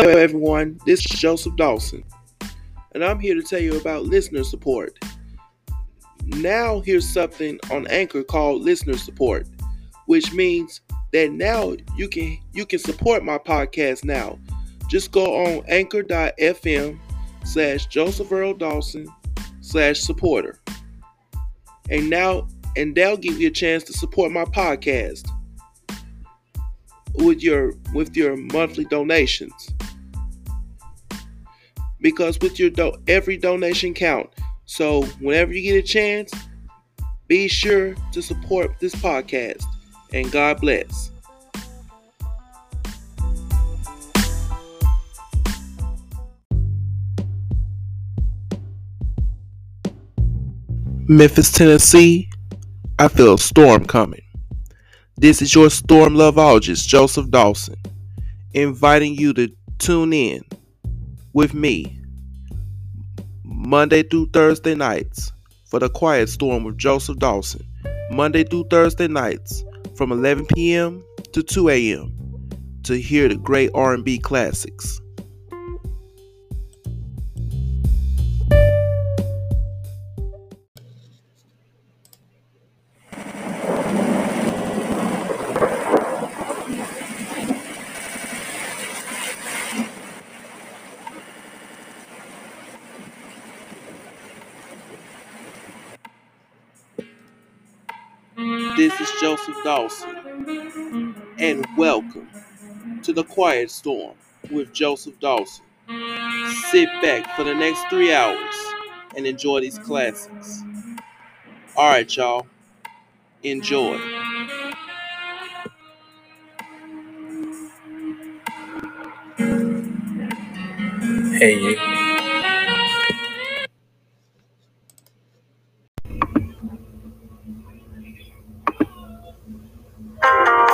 Hello, everyone. This is Joseph Dawson, and I'm here to tell you about listener support. Now, here's something on Anchor called listener support, which means that now you can you can support my podcast now. Just go on anchor.fm slash Joseph Earl Dawson slash supporter. And now and they'll give you a chance to support my podcast with your with your monthly donations because with your do- every donation count. So whenever you get a chance be sure to support this podcast and god bless. Memphis tennessee i feel a storm coming. This is your storm loveologist joseph dawson inviting you to tune in with me Monday through Thursday nights for the Quiet Storm with Joseph Dawson. Monday through Thursday nights from 11 p.m. to 2 a.m. to hear the great R&B classics. Dawson, and welcome to the Quiet Storm with Joseph Dawson. Sit back for the next three hours and enjoy these classics. All right, y'all. Enjoy. Hey, you.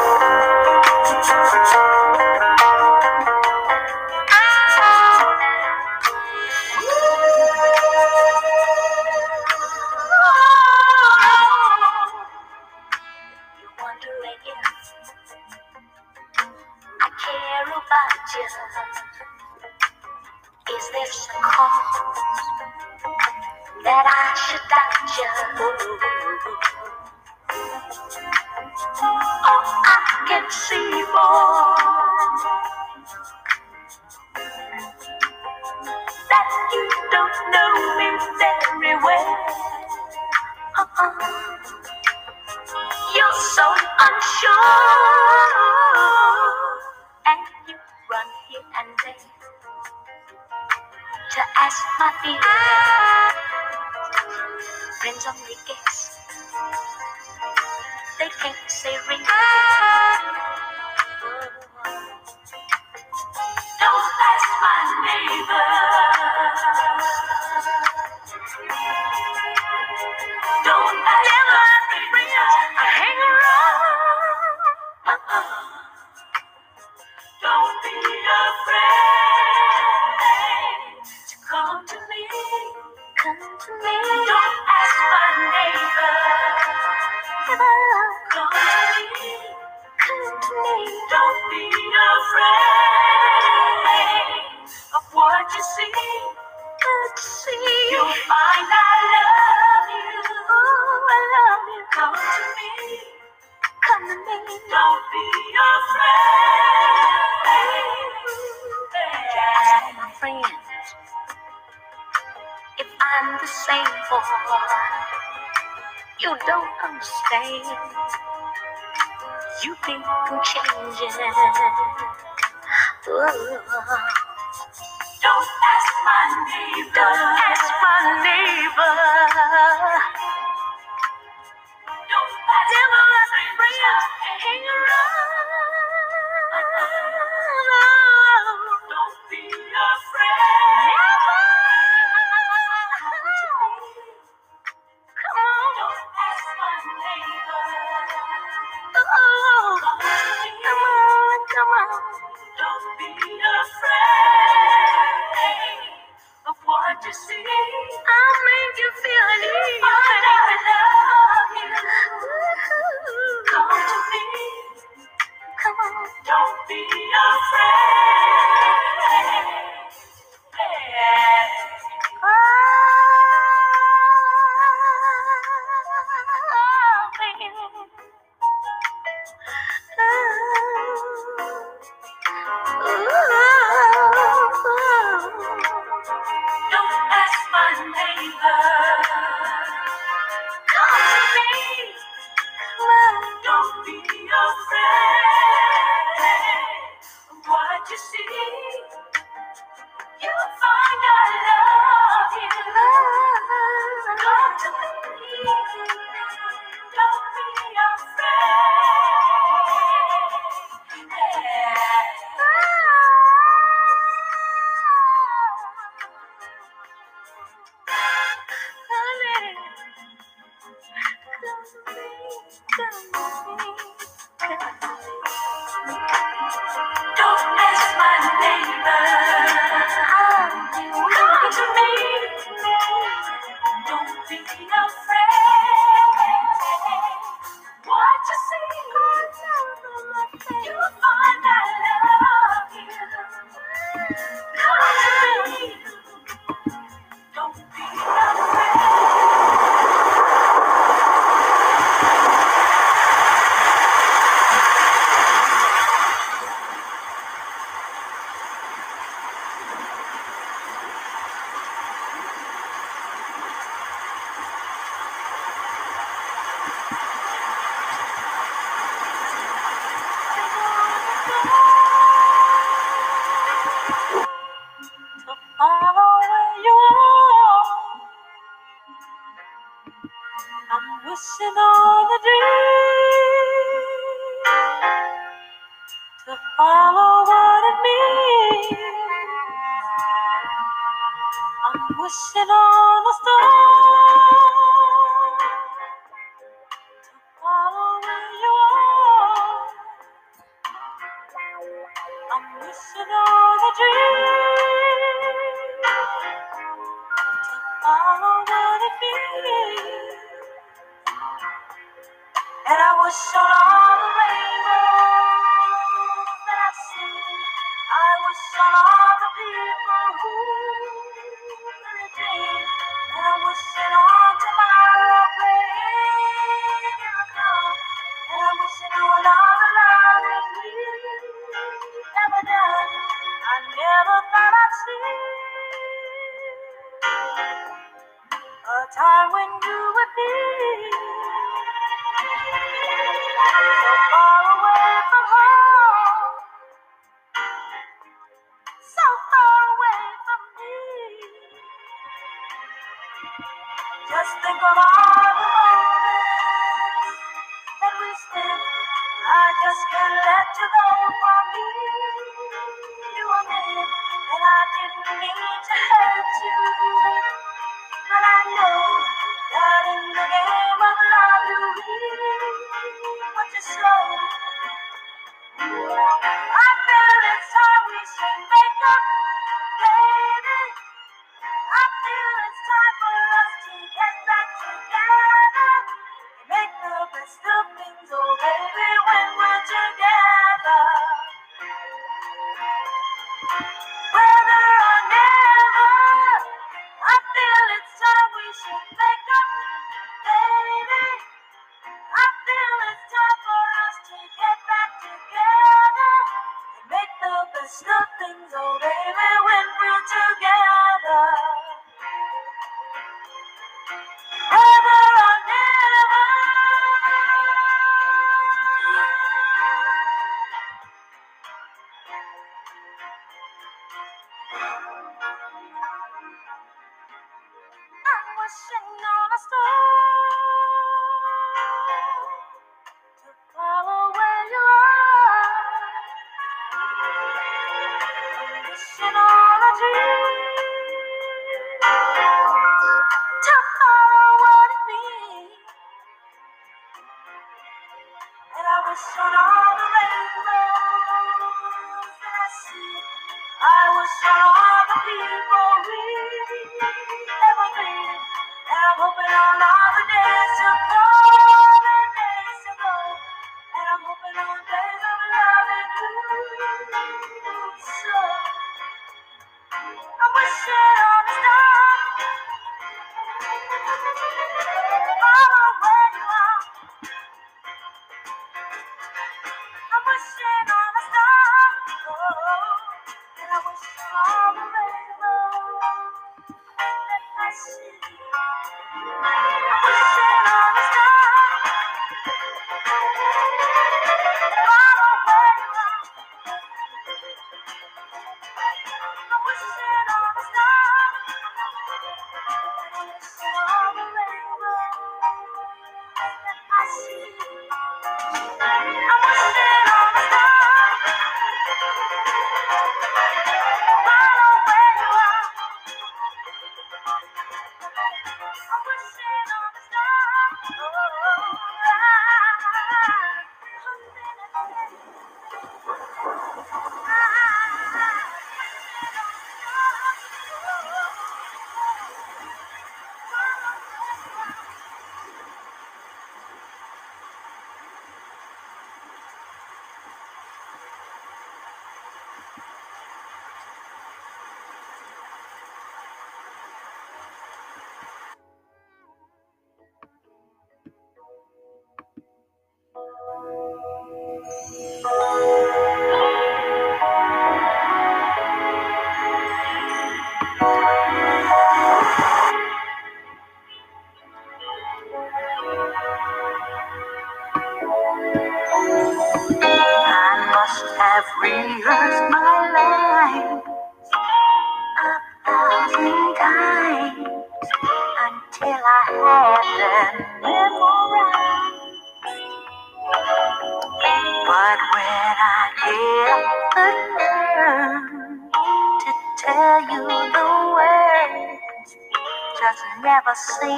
Never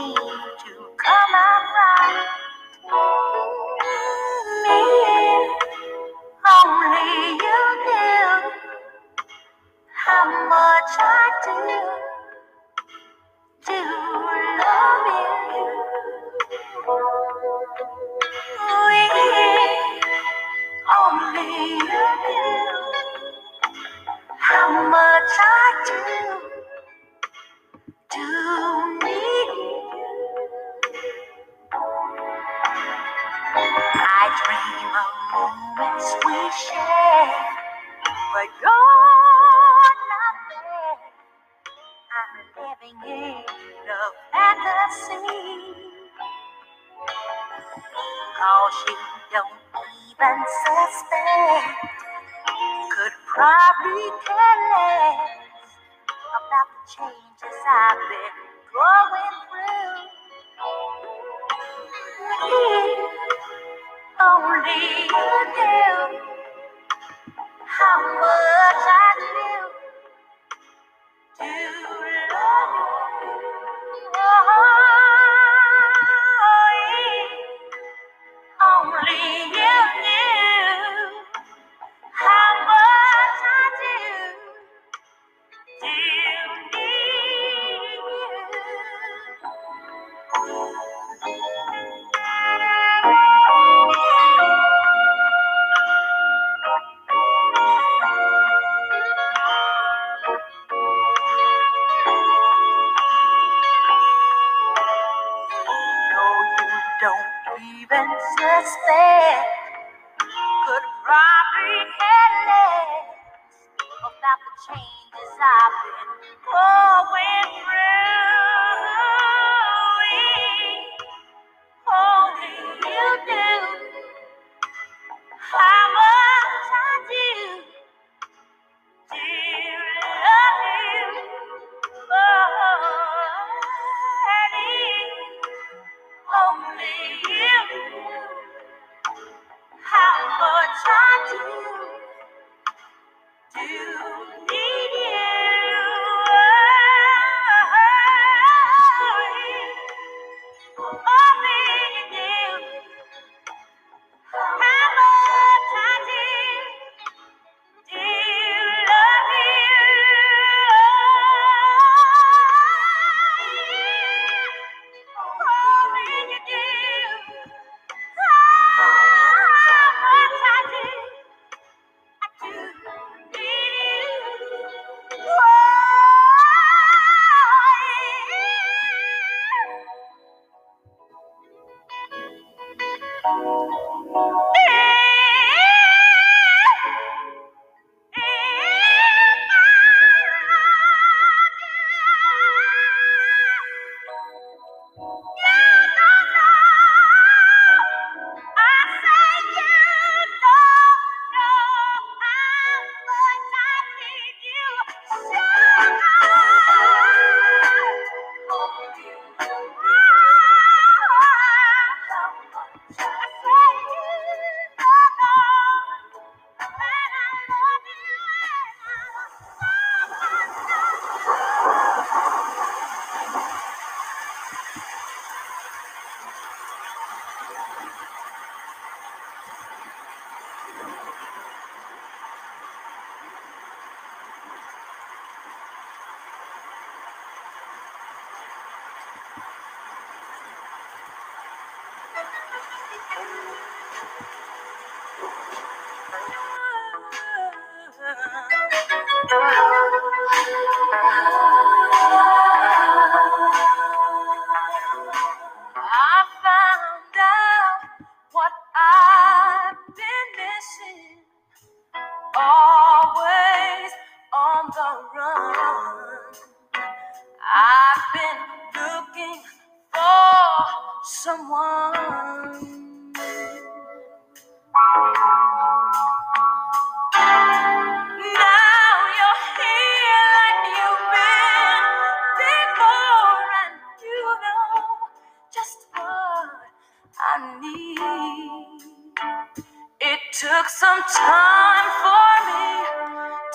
took some time for me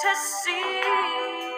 to see.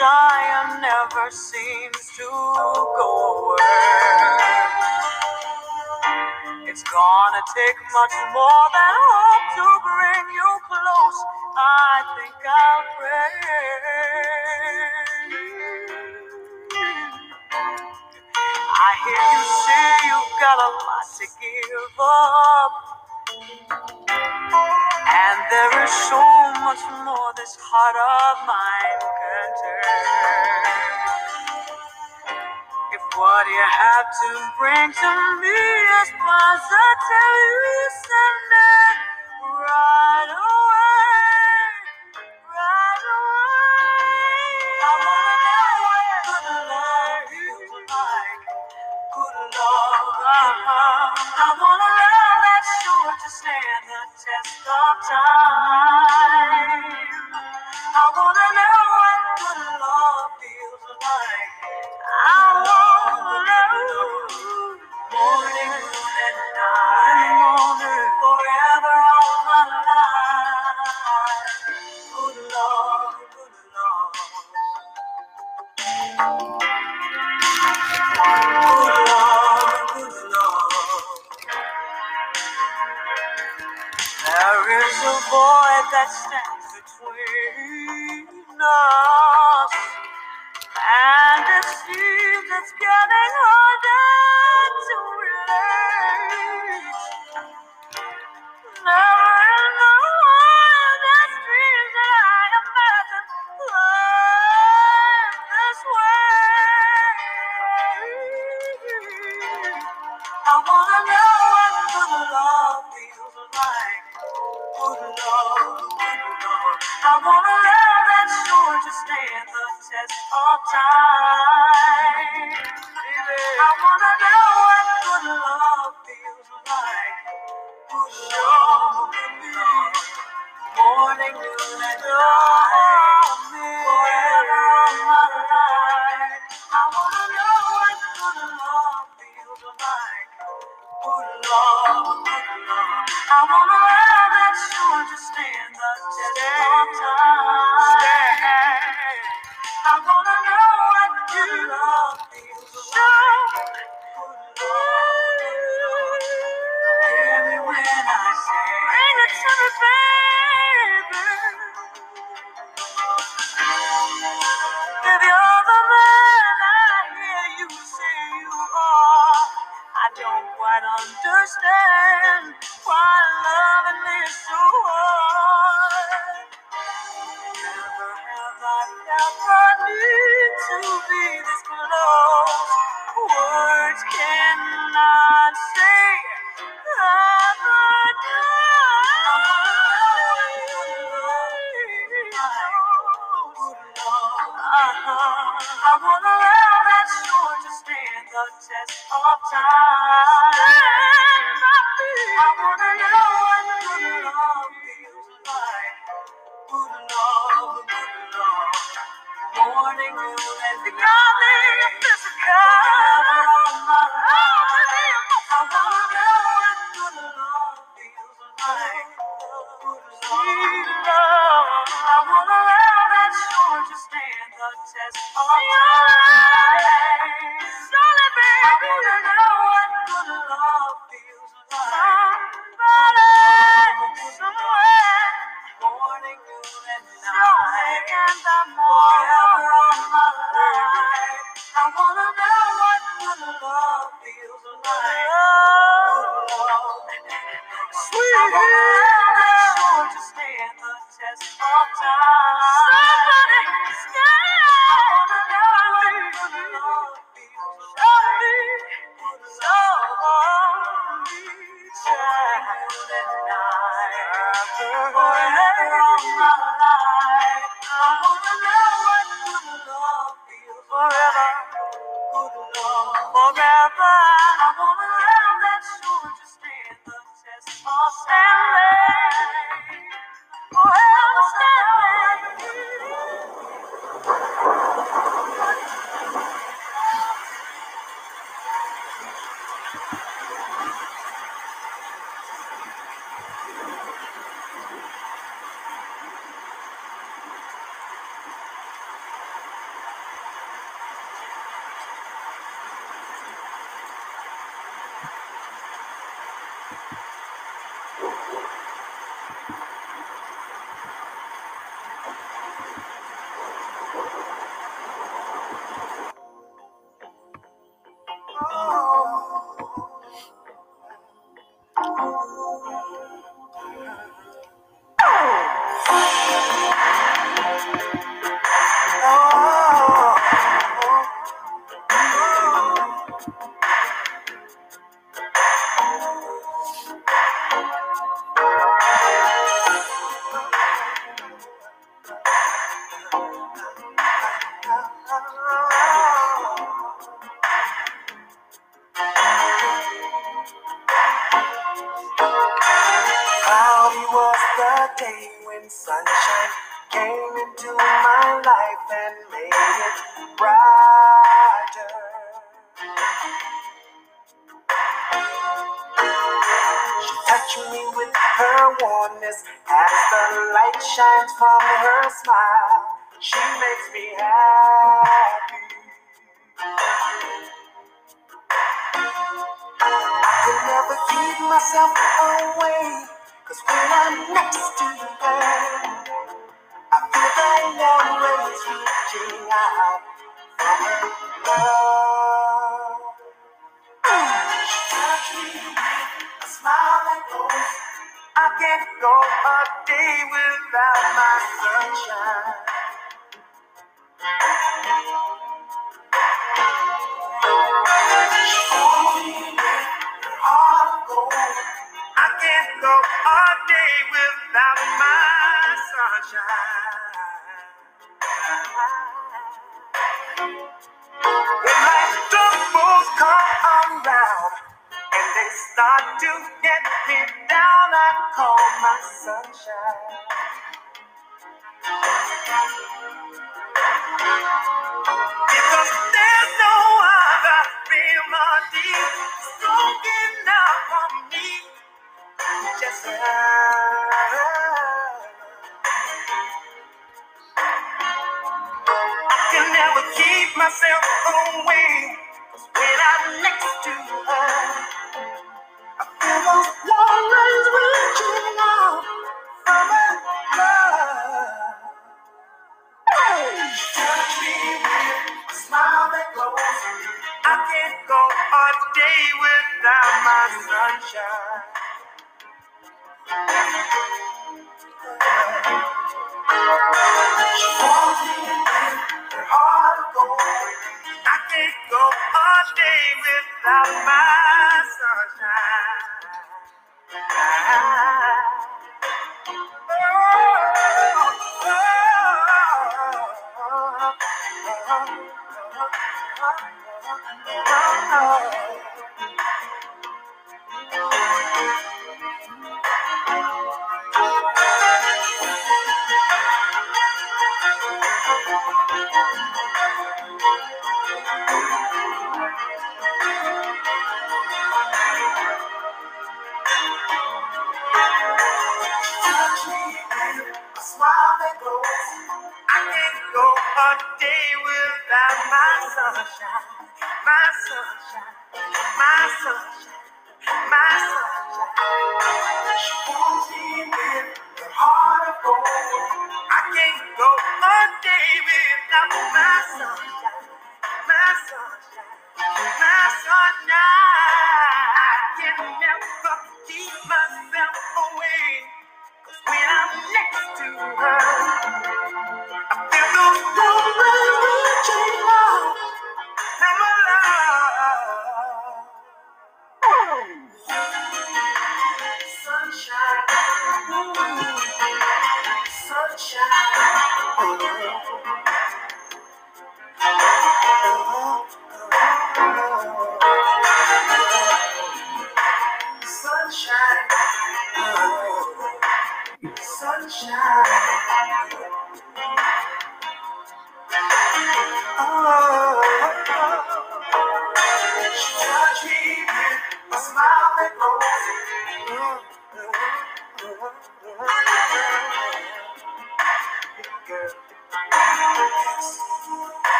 giant never seems to go away. It's gonna take much more than hope to bring you close. I think I'll pray. I hear you say you've got a lot to give up. And there is so much more this heart of mine What you have to bring to me is positivity.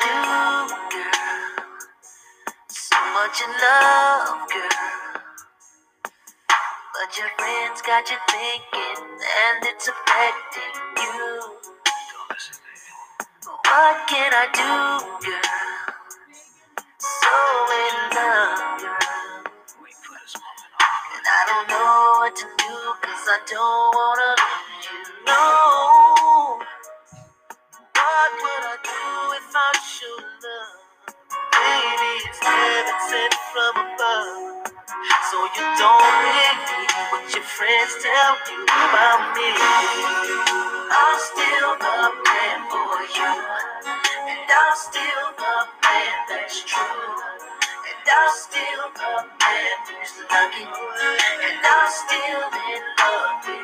do, girl. So much in love, girl. But your friends got you thinking, and it's affecting you. What can I do, girl? So in love, girl. And I don't know what to do, cause I don't wanna lose you. No. from above. So you don't believe what your friends tell you about me. I'm still the man for you, and I'm still the man that's true. And I'm still the man who's lucky, and I'm still in love with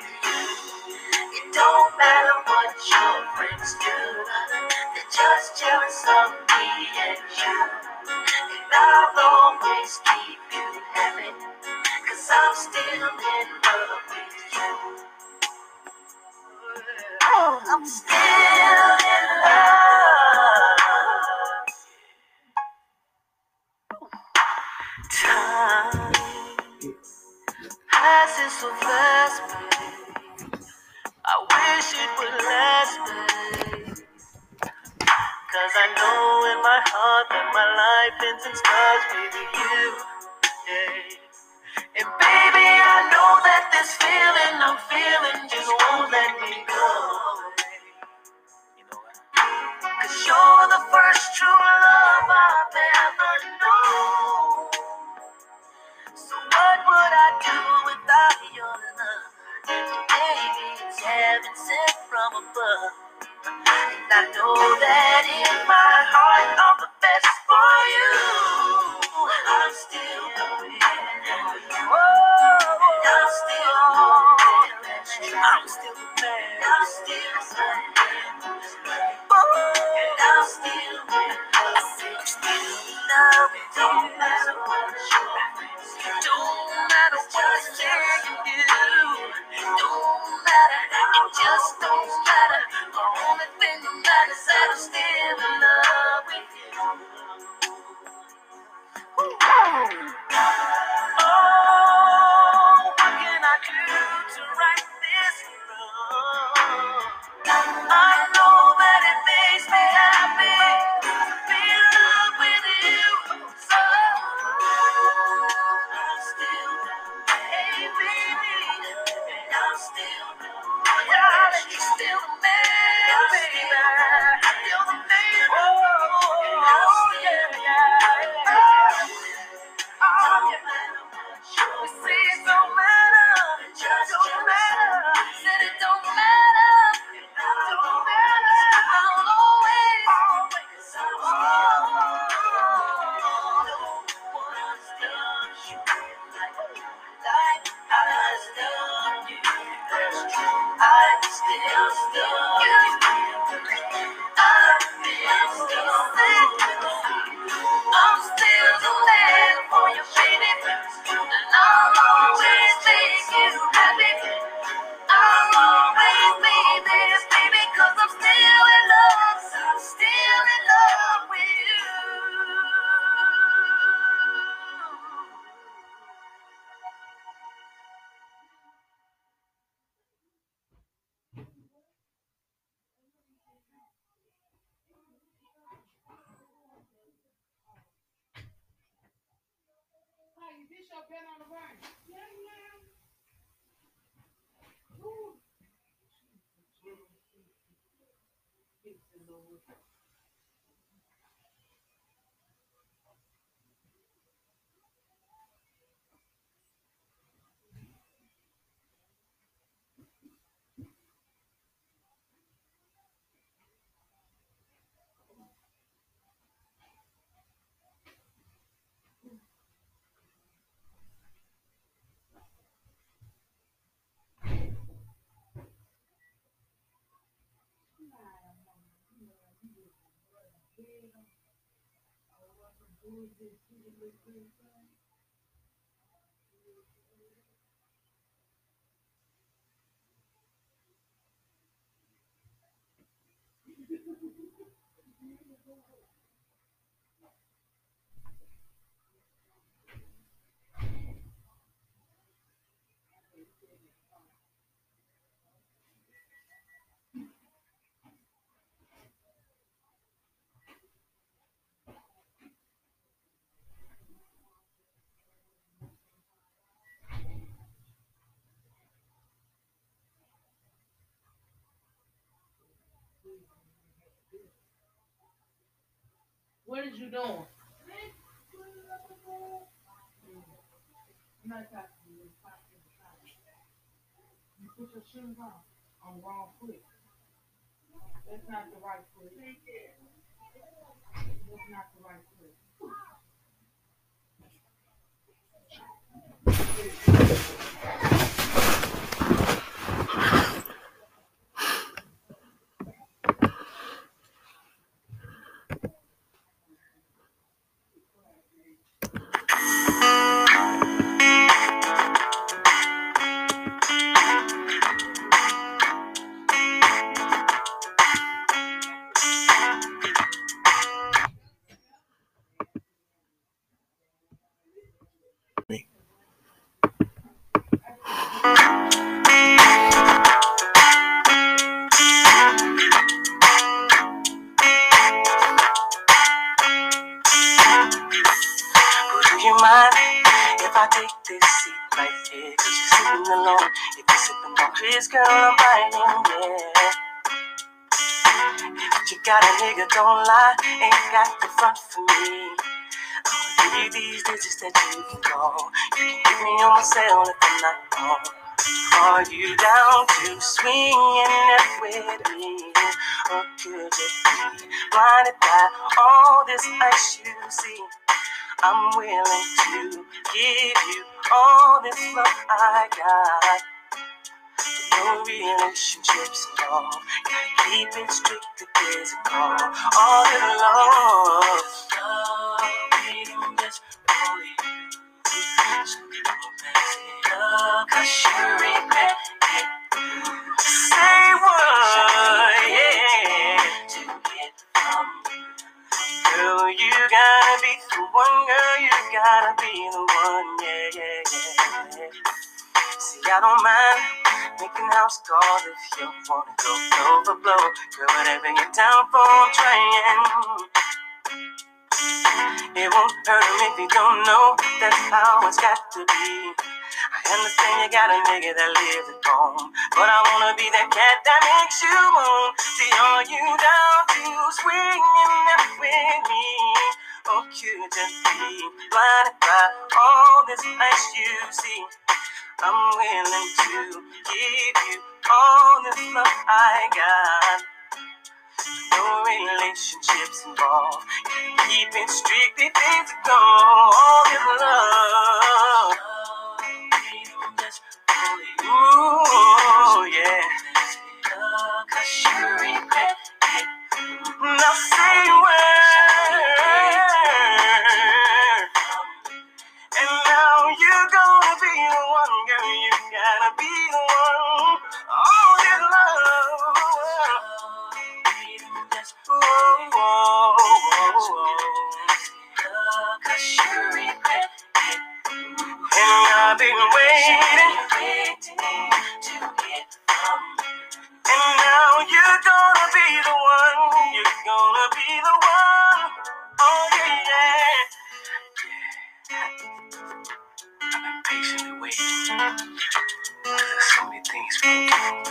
What is you doing? Mm. You put your shoes on on wrong foot. That's not the right foot. That's not the right foot. that you can call. You can hit me on my cell if I'm not home. Are you down to swing it with me? Or could you be blinded by all this ice you see? I'm willing to give you all this love I got. No relationships involved. Gotta keep it strictly physical. All the love. Loving for you. Regret it. Say what? Yeah. Girl, you gotta be the one, girl, you gotta be the one, yeah, yeah, yeah. See, I don't mind making house calls if you wanna go blow for blow. Girl, whatever you're down for, I'm trying. It won't hurt him if you don't know that's how it's got to be. I understand you got a nigga that lives at home, but I wanna be that cat that makes you moan. See, are you down to swinging that with me? Oh, or could just be blinded by all this ice you see? I'm willing to give you all this love I got. No relationships involved. Keeping strictly things that go all in love. Ooh, yeah. Now say words. I've been waiting to get And now you're gonna be the one, you're gonna be the one. Oh yeah, yeah. I've been patiently. There's so many things you.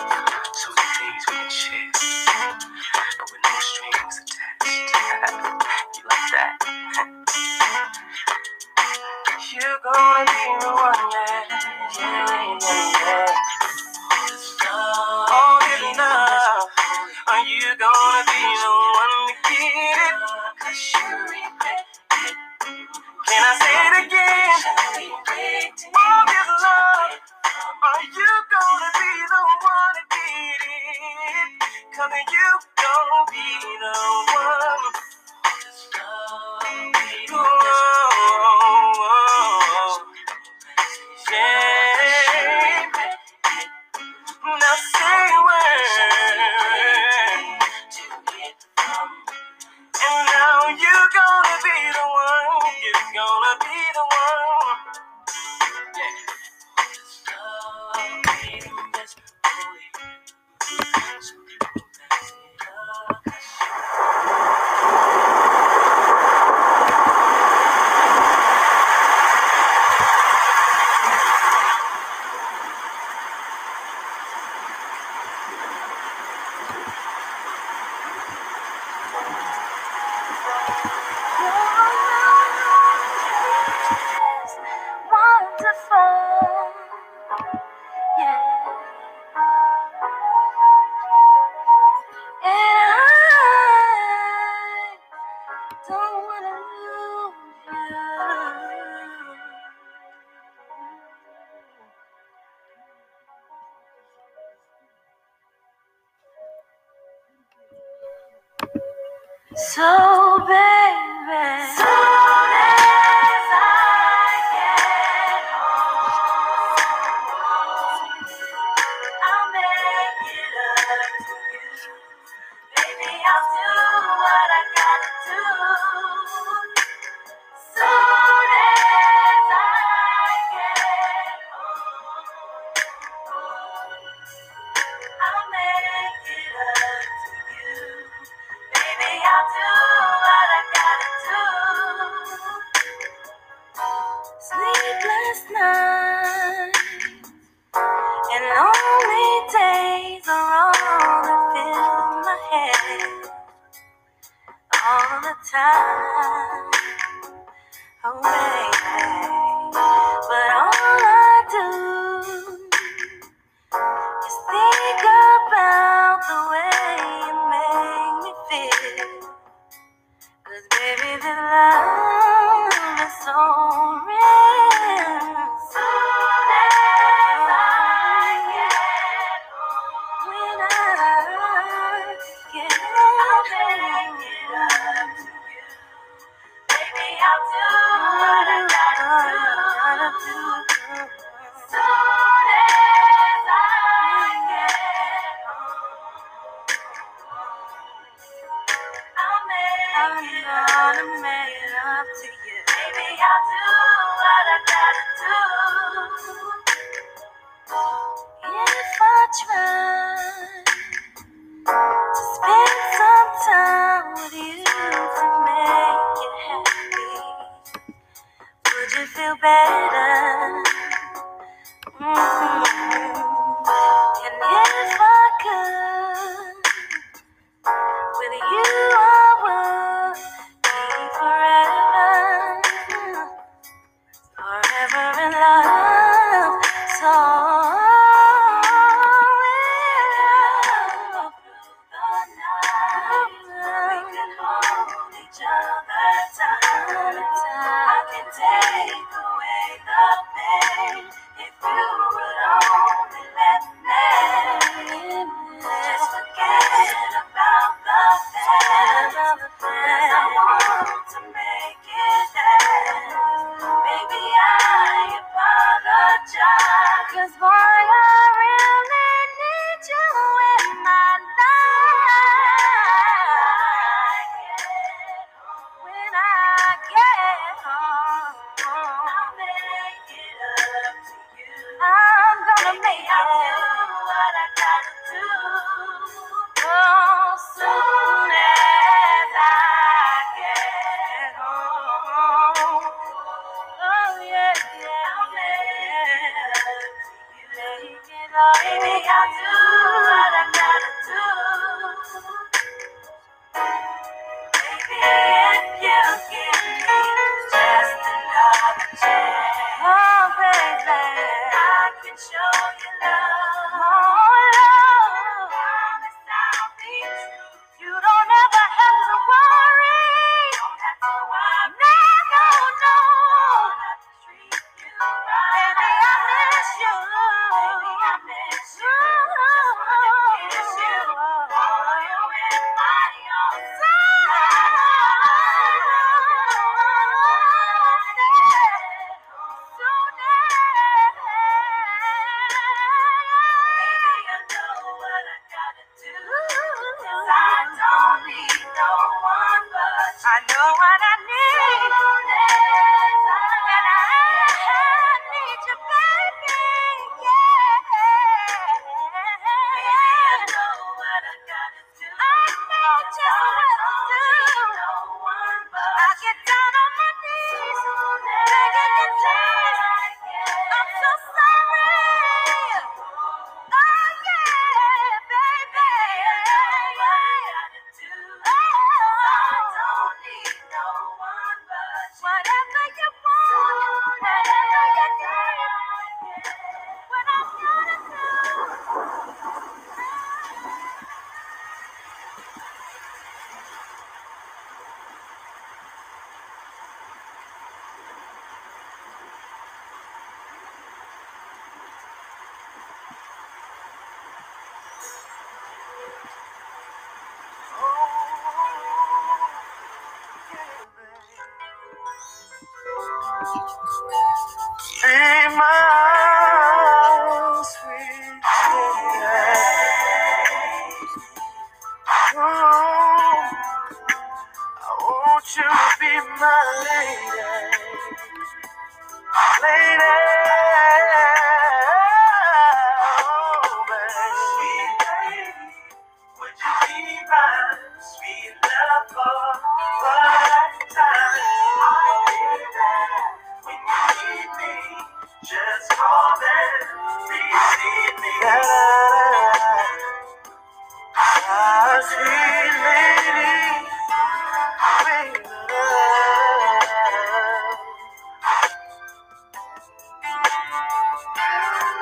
I'll do what I gotta do.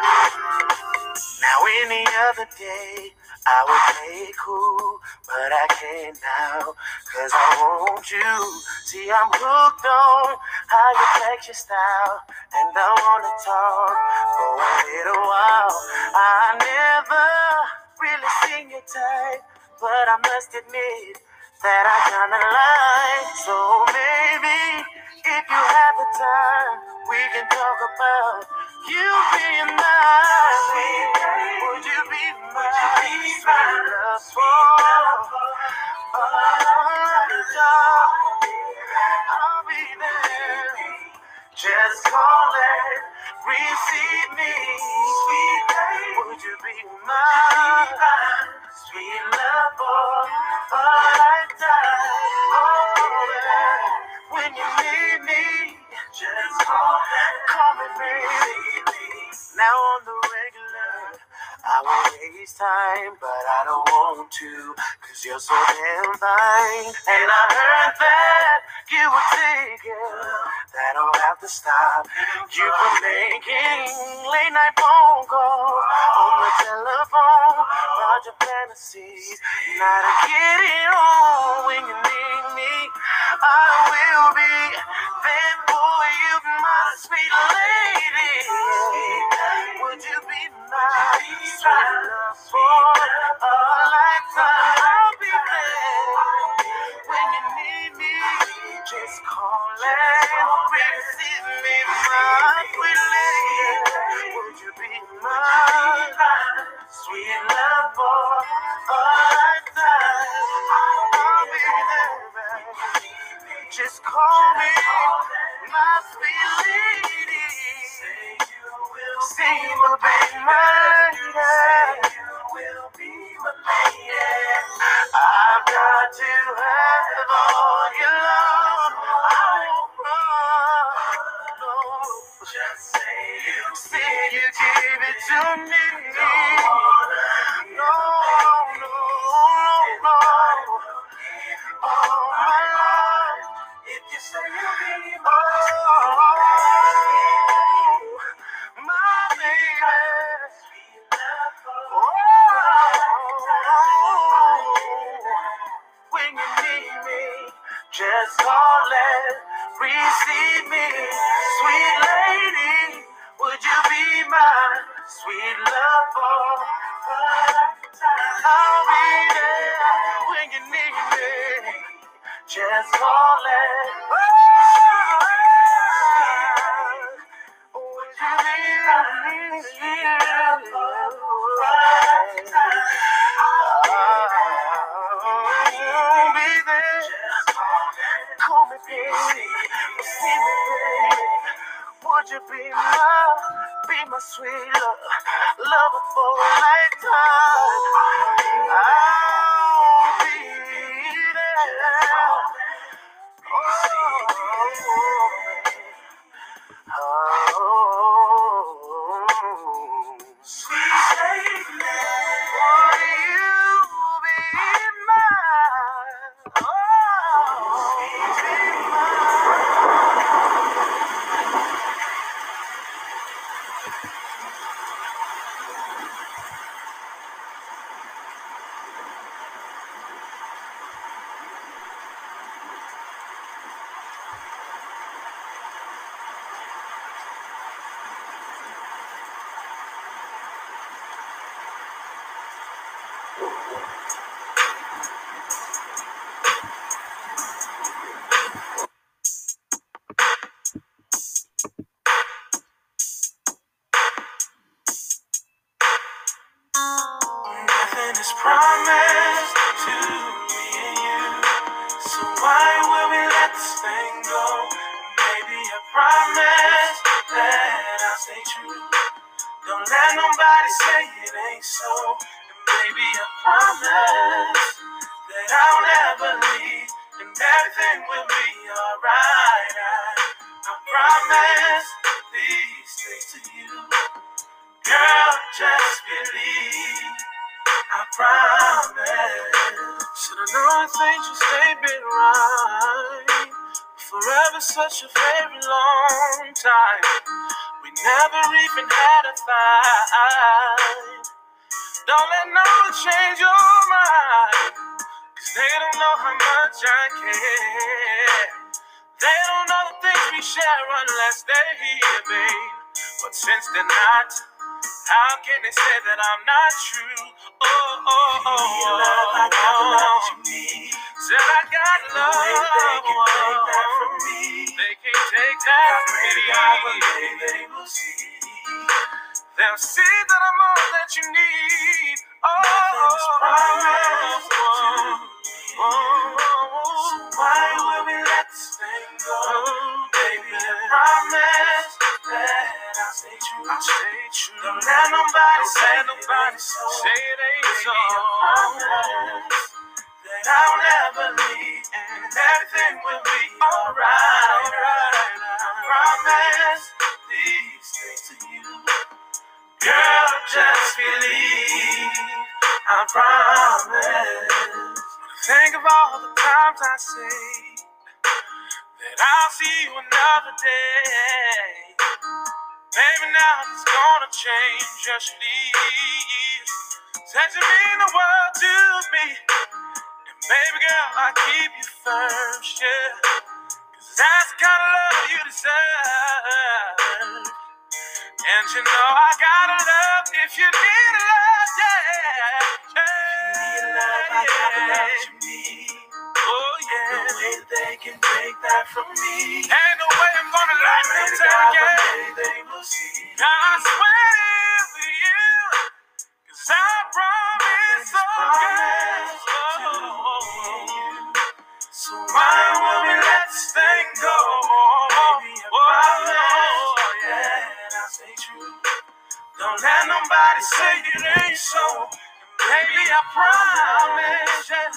Now any other day I would play cool, but I can't now, cause I want you. See, I'm hooked on how you flex your style, and I wanna talk for a little while. I never really seen your type, but I must admit that I kinda like. So maybe if you have the time, we can talk about you being mine. Would you be mine? Sweet love for I'll be there. Just call and receive me. Sweet babe, would you be mine? Sweet love for a lifetime. Oh, yeah. When you need me, just call and call me, baby. Now on the regular, I won't waste time, but I don't want to, cause you're so damn fine. And I heard that you were taken, that I'll have to stop. You were making late night phone calls on the telephone about your fantasies. Now to get it on when you need me, I will be there for you, my sweet lady. Would you be Just call me, my sweet lady. Would you will be my. I've got to have all your love. I. Just say you. Give it to me. No, no, no, no. All my. If you say you be just call and receive me. Sweet lady, would you be my sweet love for? I'll be there when you need me. Just call and would you be my sweet? I'll be there. Call me, baby. See me, baby. Would you be my, be my sweet love, lover for a lifetime? I'll be there. Oh, oh, oh. oh. sweet lady, since they're not, how can they say that I'm not true? Oh, oh, oh, oh. I got love you need. Said I got love. They can take that from me. Oh. They can't take that from me. They will see. They'll see that I'm all that you need. Oh, oh, oh, oh, oh. oh. oh why would we let this say nobody say it ain't so. That I'll never leave, and everything will be alright. alright. I promise these things to you. Girl, just believe. I promise. Think of all the times I say that I'll see you another day. Baby, now it's gonna change. Just leave. Said you mean the world to me. And baby girl, I keep you first, yeah. Cause that's the kind of love you deserve. And you know I gotta love if you need love, yeah. yeah. Need love, I got the love they can take that from me. Ain't no way I'm gonna let them take it. They will see. I swear it for you. Cause I promise, oh yes. Oh, so why would we let this thing go? Baby, I promise, yeah, I'll stay true. Don't let nobody say it ain't so. Baby, I promise yeah, that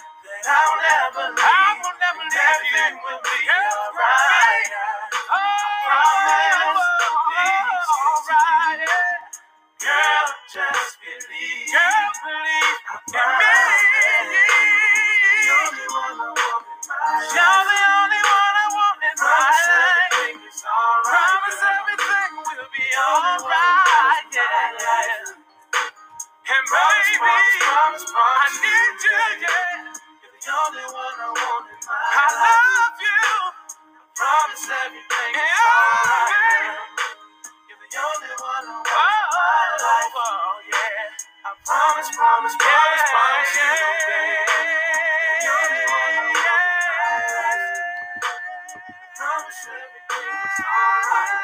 I'll never leave. I will never leave Everything you. will be alright. Oh, promise. Oh, Please, oh, alright. Girl, just believe. Girl, believe in me. You're the one I want in my life. You're the only one I want in my life. Promise everything will be alright. Yeah. And baby, promise, promise, I need you, yeah. The only one I want in my. I love you. Promise everything is alright. You're the only one I want in my life. Oh, oh, oh yeah. I promise, promise, promise, promise you, baby. You're the only one I want in my life. Promise everything is alright.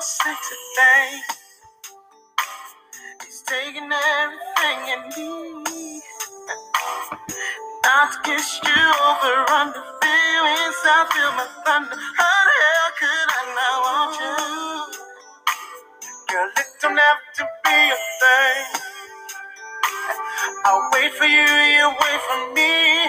A thing. He's taking everything in me. Not to kiss you over under feelings. I feel my thunder. How the hell could I not want you? Girl, it don't have to be a thing. I'll wait for you, you wait for me,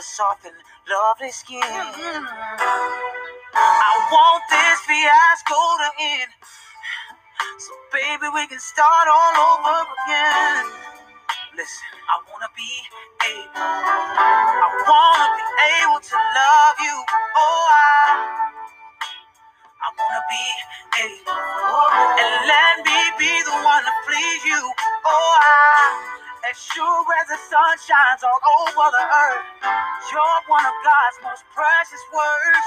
your soft and lovely skin. I want this fiasco to end. So baby, we can start all over again. Listen, I wanna be able, I wanna be able to love you. Oh, I, I wanna be able, and let me be the one to please you. Oh, I, as sure as the sun shines all over the earth, you're one of God's most precious words.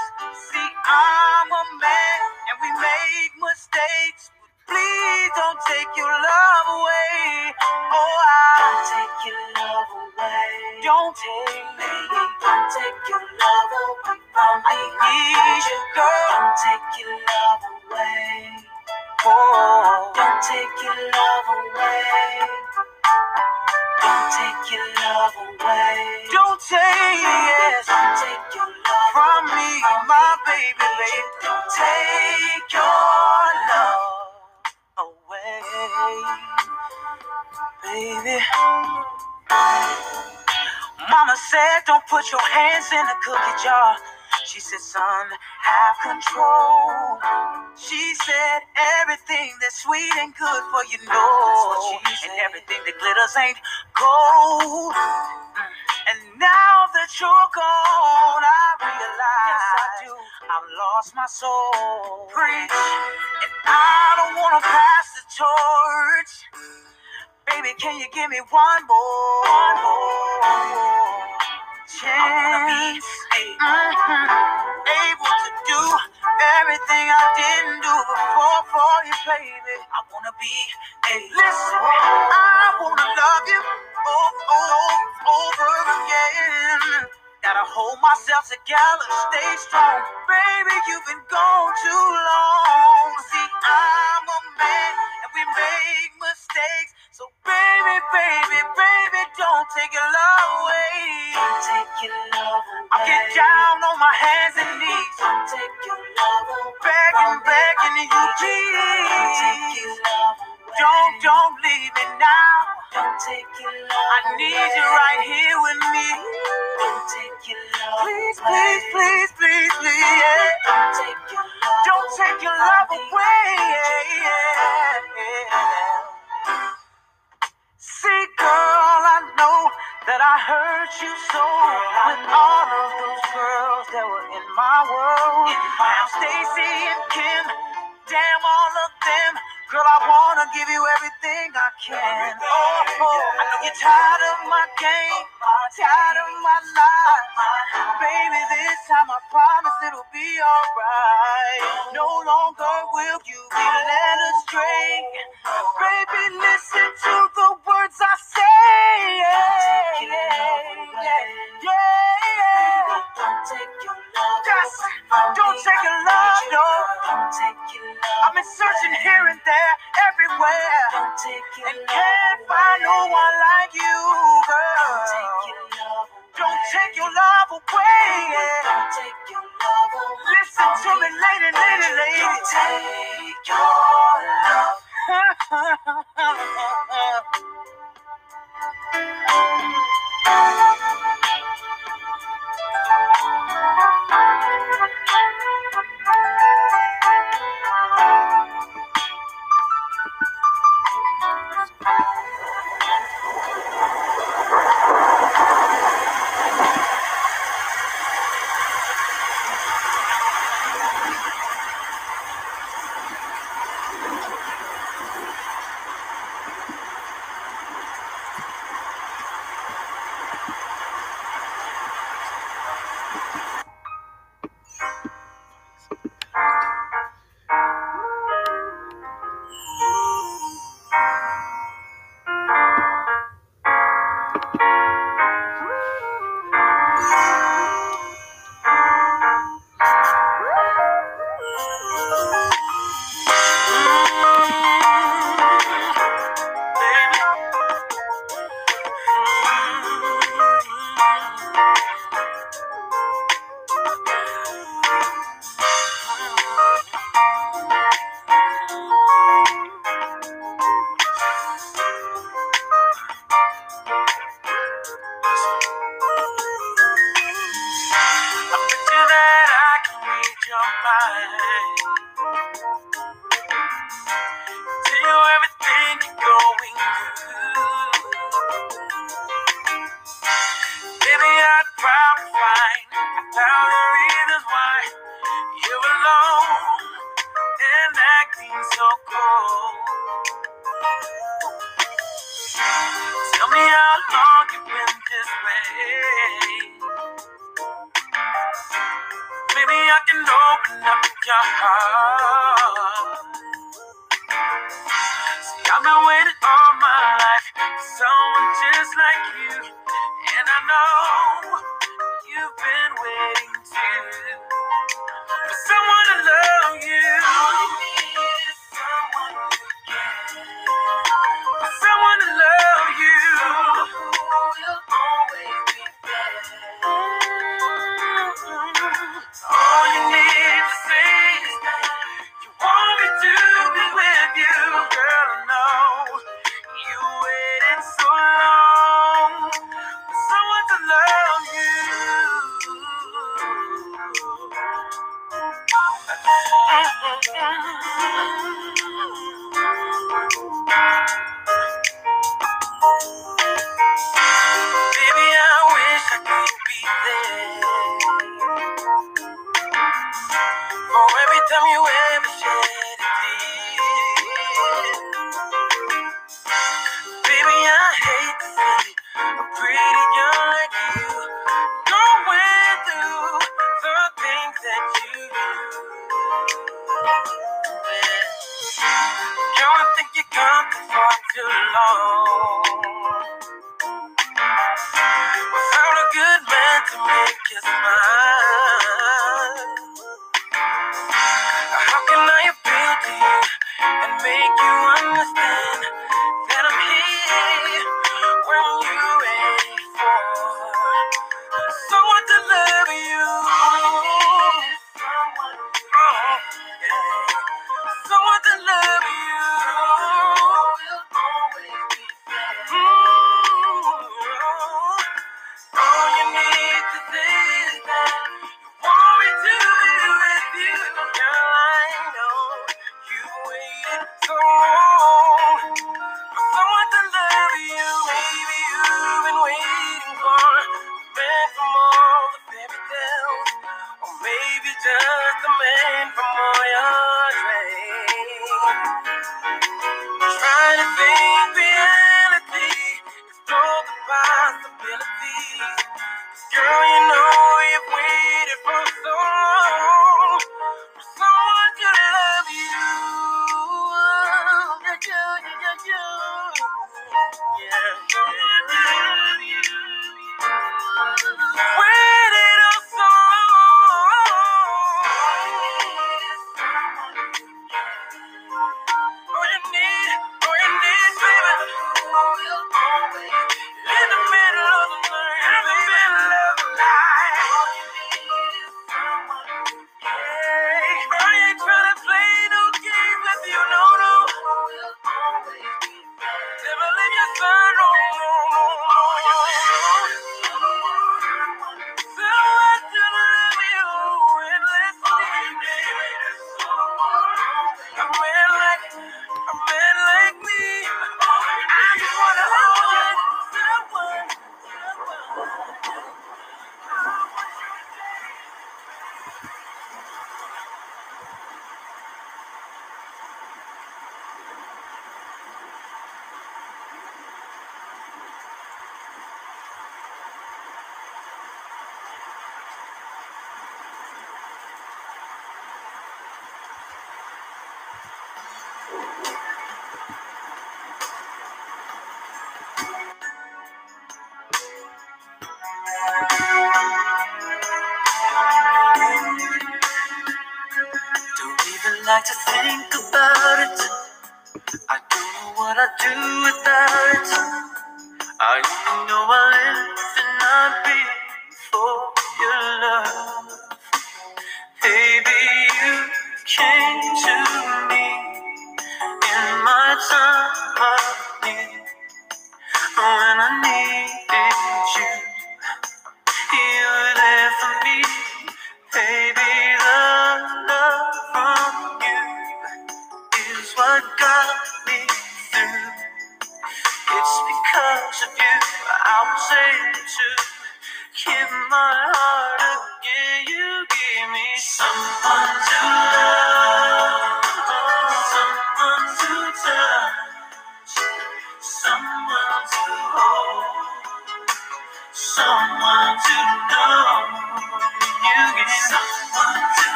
See, I'm a man, and we make mistakes. Please don't take your love away. Oh, I don't take your love away. Don't take me. Don't take your love away from me. I need you, girl. Don't take your love away. Oh, don't take your love away. Don't take your love away. Don't take it. Don't take your love from me, my baby, baby. Don't take your love away, baby. Mama said, don't put your hands in the cookie jar. She said, son, have control. She said, everything that's sweet and good for you know. And everything that glitters ain't gold. Mm. And now that you're gone, I realize yes, I do. I've lost my soul. Preach. And I don't want to pass the torch. Baby, can you give me one more? One more wanna be able, able to do everything I didn't do before for you, baby. I wanna be able. Listen, I wanna love you over, over, over again. Gotta hold myself together, stay strong. Baby, you've been gone too long. See, I'm a man and we make mistakes. So baby, baby, baby, don't take your love away. Don't take your love away. I get down on my hands and knees. Don't take your love away. Begging, begging you, please. Don't take your love away. Don't, don't leave me now. Don't take your love I need you right here with me. Don't take your love Please, please, please, please, please. Yeah. Don't take your love Don't take your love away. Yeah, yeah. See, girl, I know that I hurt you so with all of those girls that were in my world. Now, Stacy and Kim, damn all of them. Girl, I wanna give you everything I can. Oh, oh, I know you're tired of my game, tired of my life. Baby, this time I promise it'll be alright. No longer will you be led astray. Baby, listen to the words I say. Yeah, yeah, yeah, yeah. Don't take your love. Just don't take your love, no. Don't take your love. I've been searching here and there, there, everywhere. And can't find no one like you, girl. Don't take your love away. Listen to me, lady, lady, lady. Don't take your love. Thank you.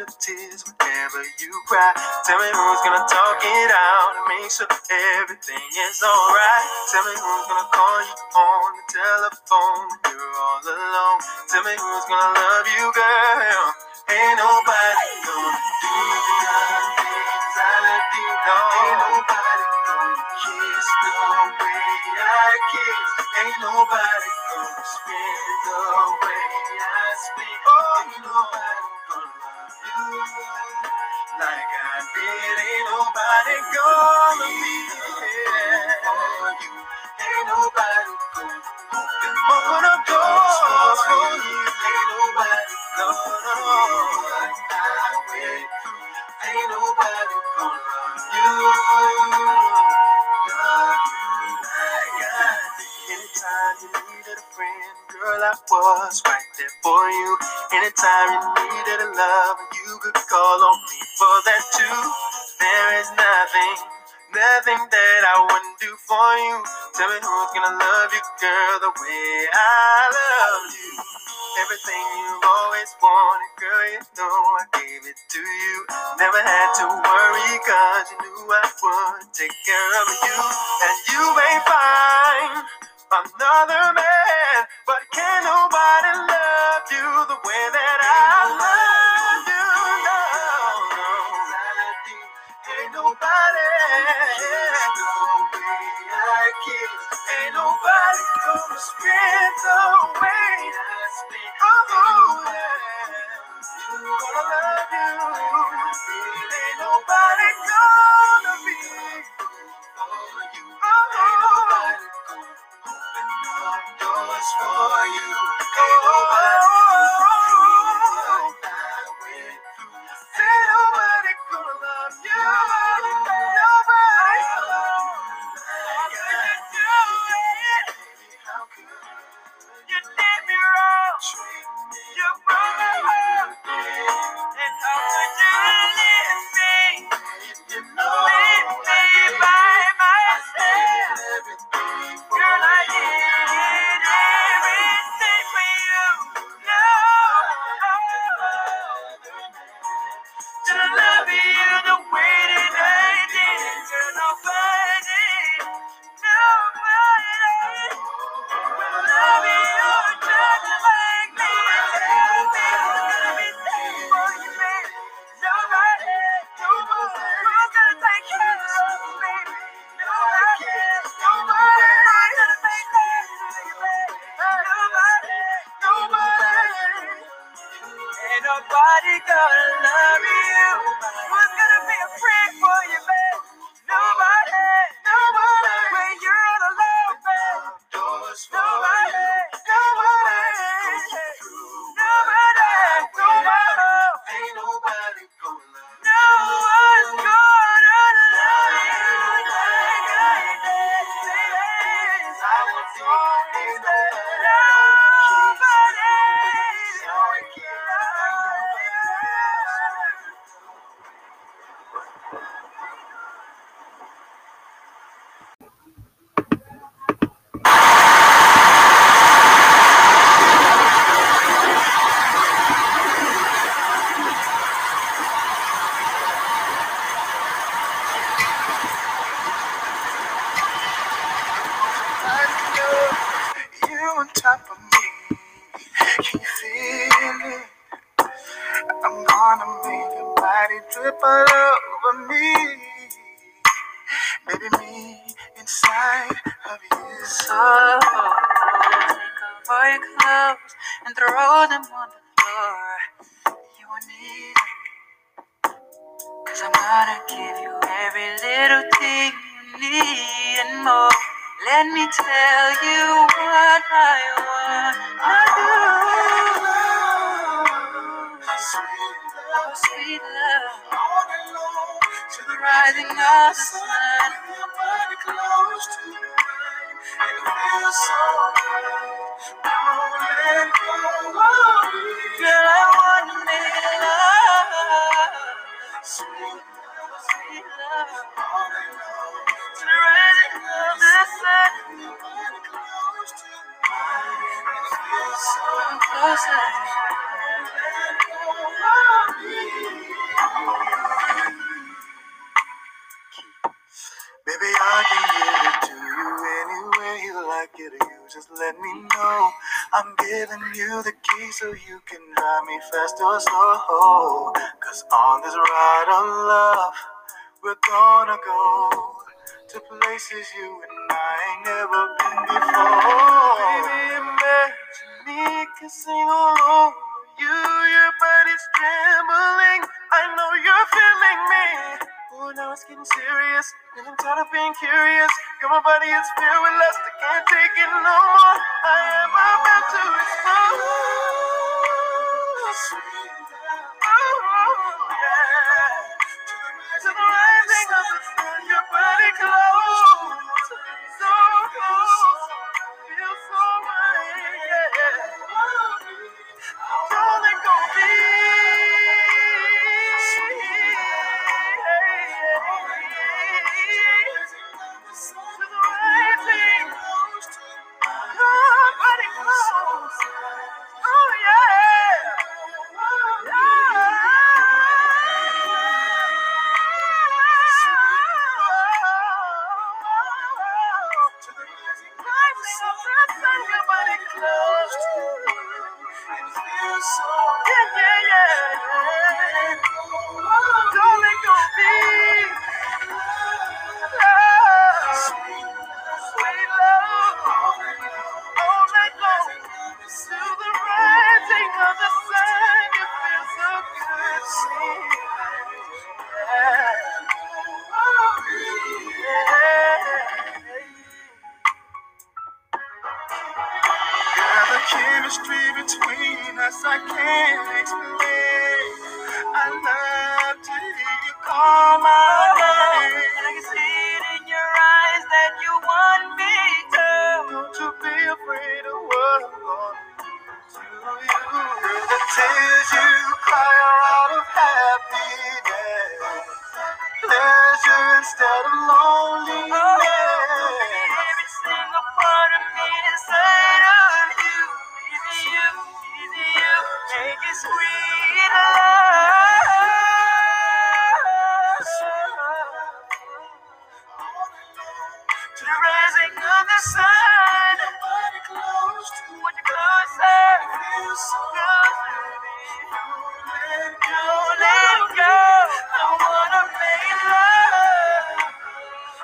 your tears whenever you cry. Tell me who's gonna talk it out and make sure everything is alright. Tell me who's gonna call you on the telephone when you're all alone. Tell me who's gonna love you, girl. was right there for you. Anytime you needed a love, you could call on me for that too. There is nothing, nothing that I wouldn't do for you. Tell me who's gonna love you, girl, the way I love you. Everything you've always wanted, girl, you know I gave it to you. Never had to worry, cause you knew I would take care of you. And you may find another man, but can nobody love you the way that I love you? No, no, ain't nobody. Ain't nobody gonna spend the way I spend. Oh, yeah. Gonna love you. Ain't nobody gonna be for you. Doors for you. Nobody oh, to places you and I ain't never been before. Baby, imagine me kissing all over you. Your body's trembling. I know you're feeling me. Oh, now it's getting serious. And I'm tired of being curious. My body is filled with lust. I can't take it no more. I am about to explode. Oh, yeah. To the rising of the sun, your body close.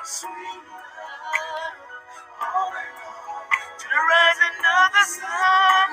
Sweet love, all night long. To of the sun,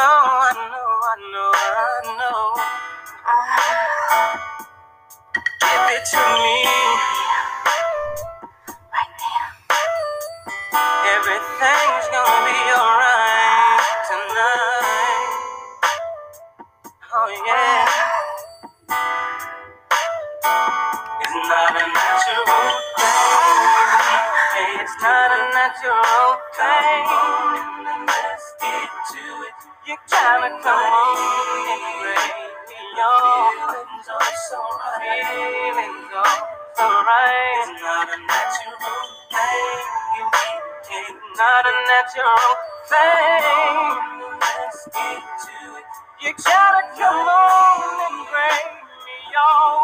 I know, I know, I know. Ah. Give it to me. Right there. Everything's gonna be alright tonight. Oh yeah. It's not a natural thing. It's not a natural thing you gotta come on and break me off. Feelings are so right. It's not a natural thing. It's not a natural thing. Let's get to it. You gotta come on and break me off.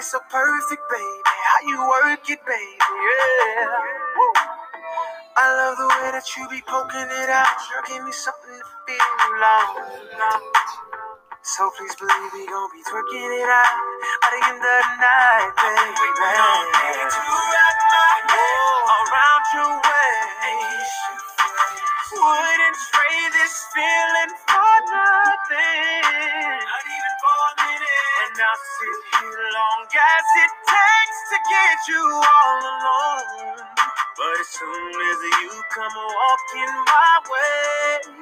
body so perfect, baby. How you work it, baby, yeah. I love the way that you be poking it out. Girl, give me something to feel long. So please believe we gon' be twerking it out by the end of the night, baby. We gon' get it to wrap my head around your waist. Wouldn't trade this feeling for nothing not sit here long as it takes to get you all alone. But as soon as you come walking my way,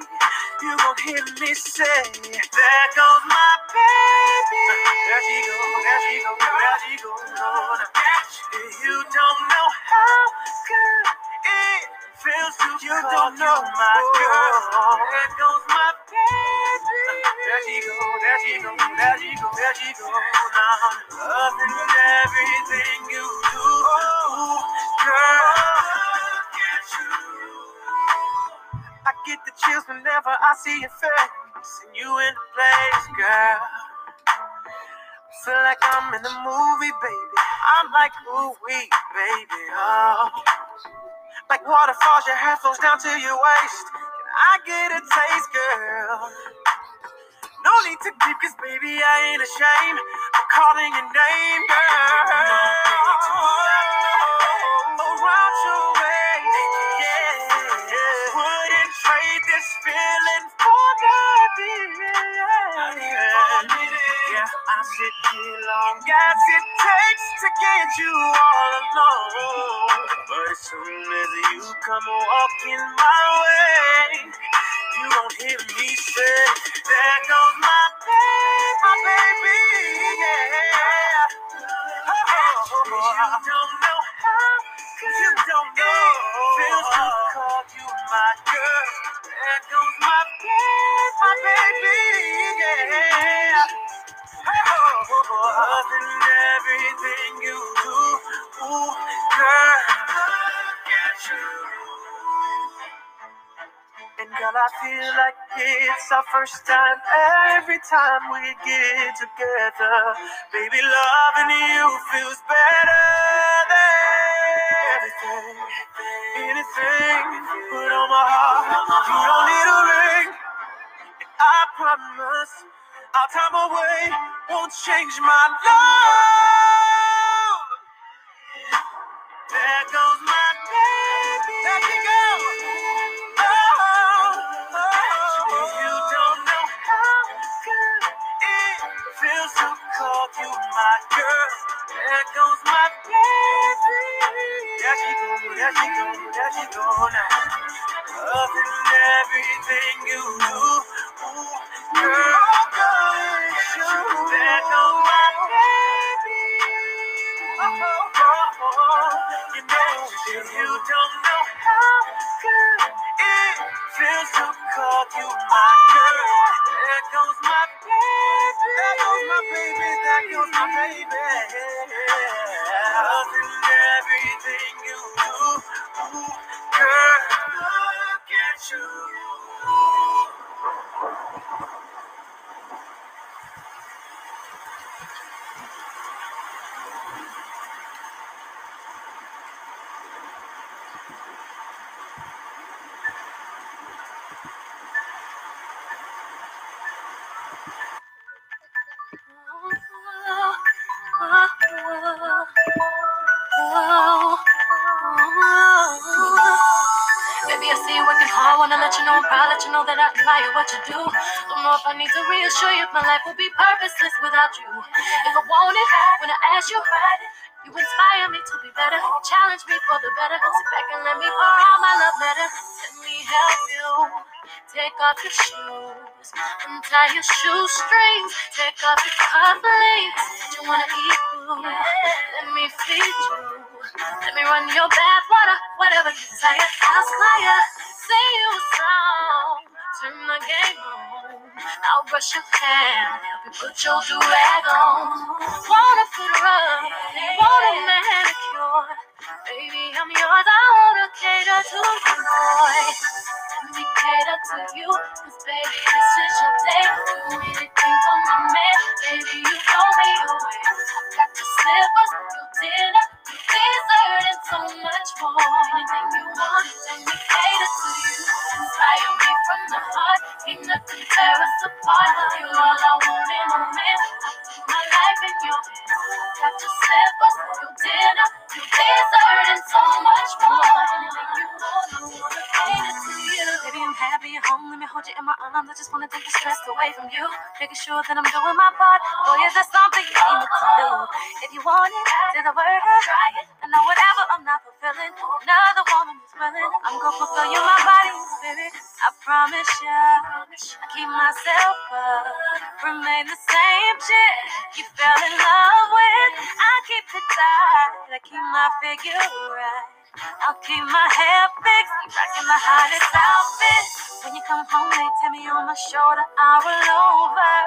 you gon' hear me say, There goes my baby. there she go, there she go, there she go. Lord, you You don't know how good it feels to You don't know my oh. girl. There goes my baby. There she go, there she go, there she go, there she go. Now loving everything you do, girl. I get the chills whenever I see your face and you in the place, girl. Feel like I'm in a movie, baby. I'm like, ooh, wee, baby, oh. Like waterfalls, your hair flows down to your waist. Can I get a taste, girl? No need to keep, cause baby, I ain't ashamed of calling your name, girl. Around your waist, yeah. Wouldn't trade this feeling for nothing. Yeah, I sit here long as it takes to get you all alone. But as soon as you come walking my way, you don't hear me say, There goes my baby, my baby, yeah. Oh, oh, oh, you don't know how, you don't know. Feels to call you my girl. There goes my baby, my baby, yeah. Oh, Loving everything you do, ooh, girl. Look at you. And girl, I feel like it's our first time every time we get together. Baby, loving you feels better than everything, anything. Put on my heart, you don't need a ring. I promise I'll time away, won't change my love. There goes my baby. There she goes. My girl. There goes my baby. There she go, there she go, there she go now. Loving everything you do, ooh, girl. There goes my baby. You know you don't know how good you. If I want it, when I ask you, you inspire me to be better. Challenge me for the better. Sit back and let me pour out my love letter. Let me help you. Take off your shoes, untie your shoestrings, take off your cufflinks. You wanna eat food? Let me feed you. Let me run your bath water, whatever you desire. I'll fire, sing you a song, turn the game on. I'll brush your help put your do-rag on. Wanna my figure right. I'll keep my hair fixed, rocking my hottest outfit. When you come home, they tell me on my shoulder, I roll over,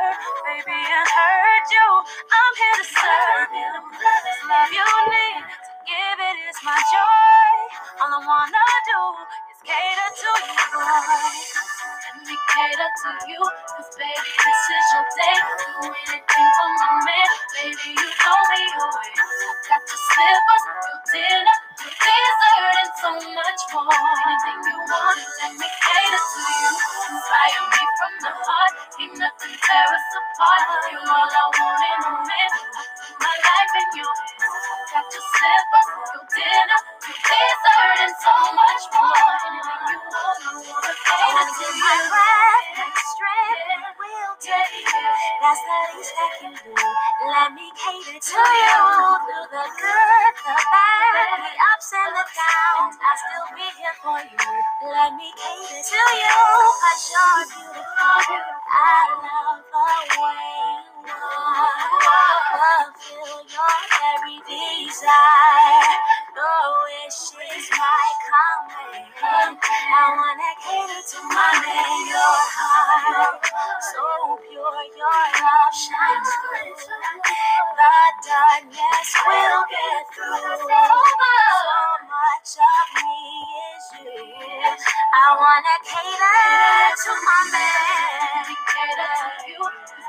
baby, and hurt you. I'm here to serve you. This love you need, to give it is my joy. All I wanna do cater to you. Let me cater to you, cause baby, this is your day. Do anything for my man, baby, you know me away. I got your slippers, your dinner, your dessert, and so much more. Anything you want, let me cater to you. Inspire me from the heart, ain't nothing tear us apart. You're all I want in a man. My life in. I got your slippers, your dinner, your dessert, and so much more. Anything you wanna cater to you. My breath and strength. That's the least I can do. Let me cater to you through the good, the bad, the ups and the downs. I'll still be here for you. Let me cater to you, cause you're beautiful. I love the way I wanna cater to my man. Cater to you.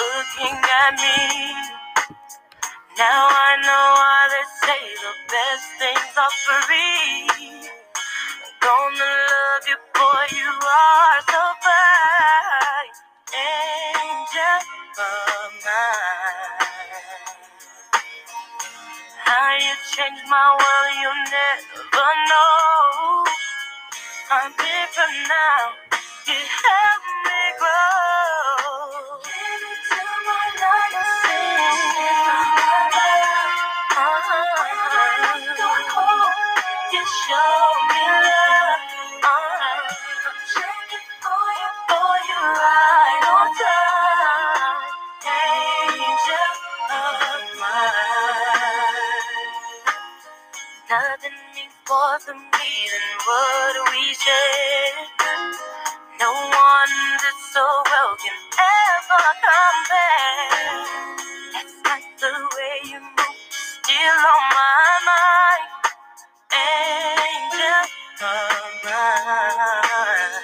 looking at me. Now I know why they say the best things are free. Gonna love you, boy, you are so fine. Angel of mine. How you changed my world, you'll never know. I'm different now, you help me grow. What we share. No one that's so well can ever compare. That's not the way you move, still on my mind. Angel of mine.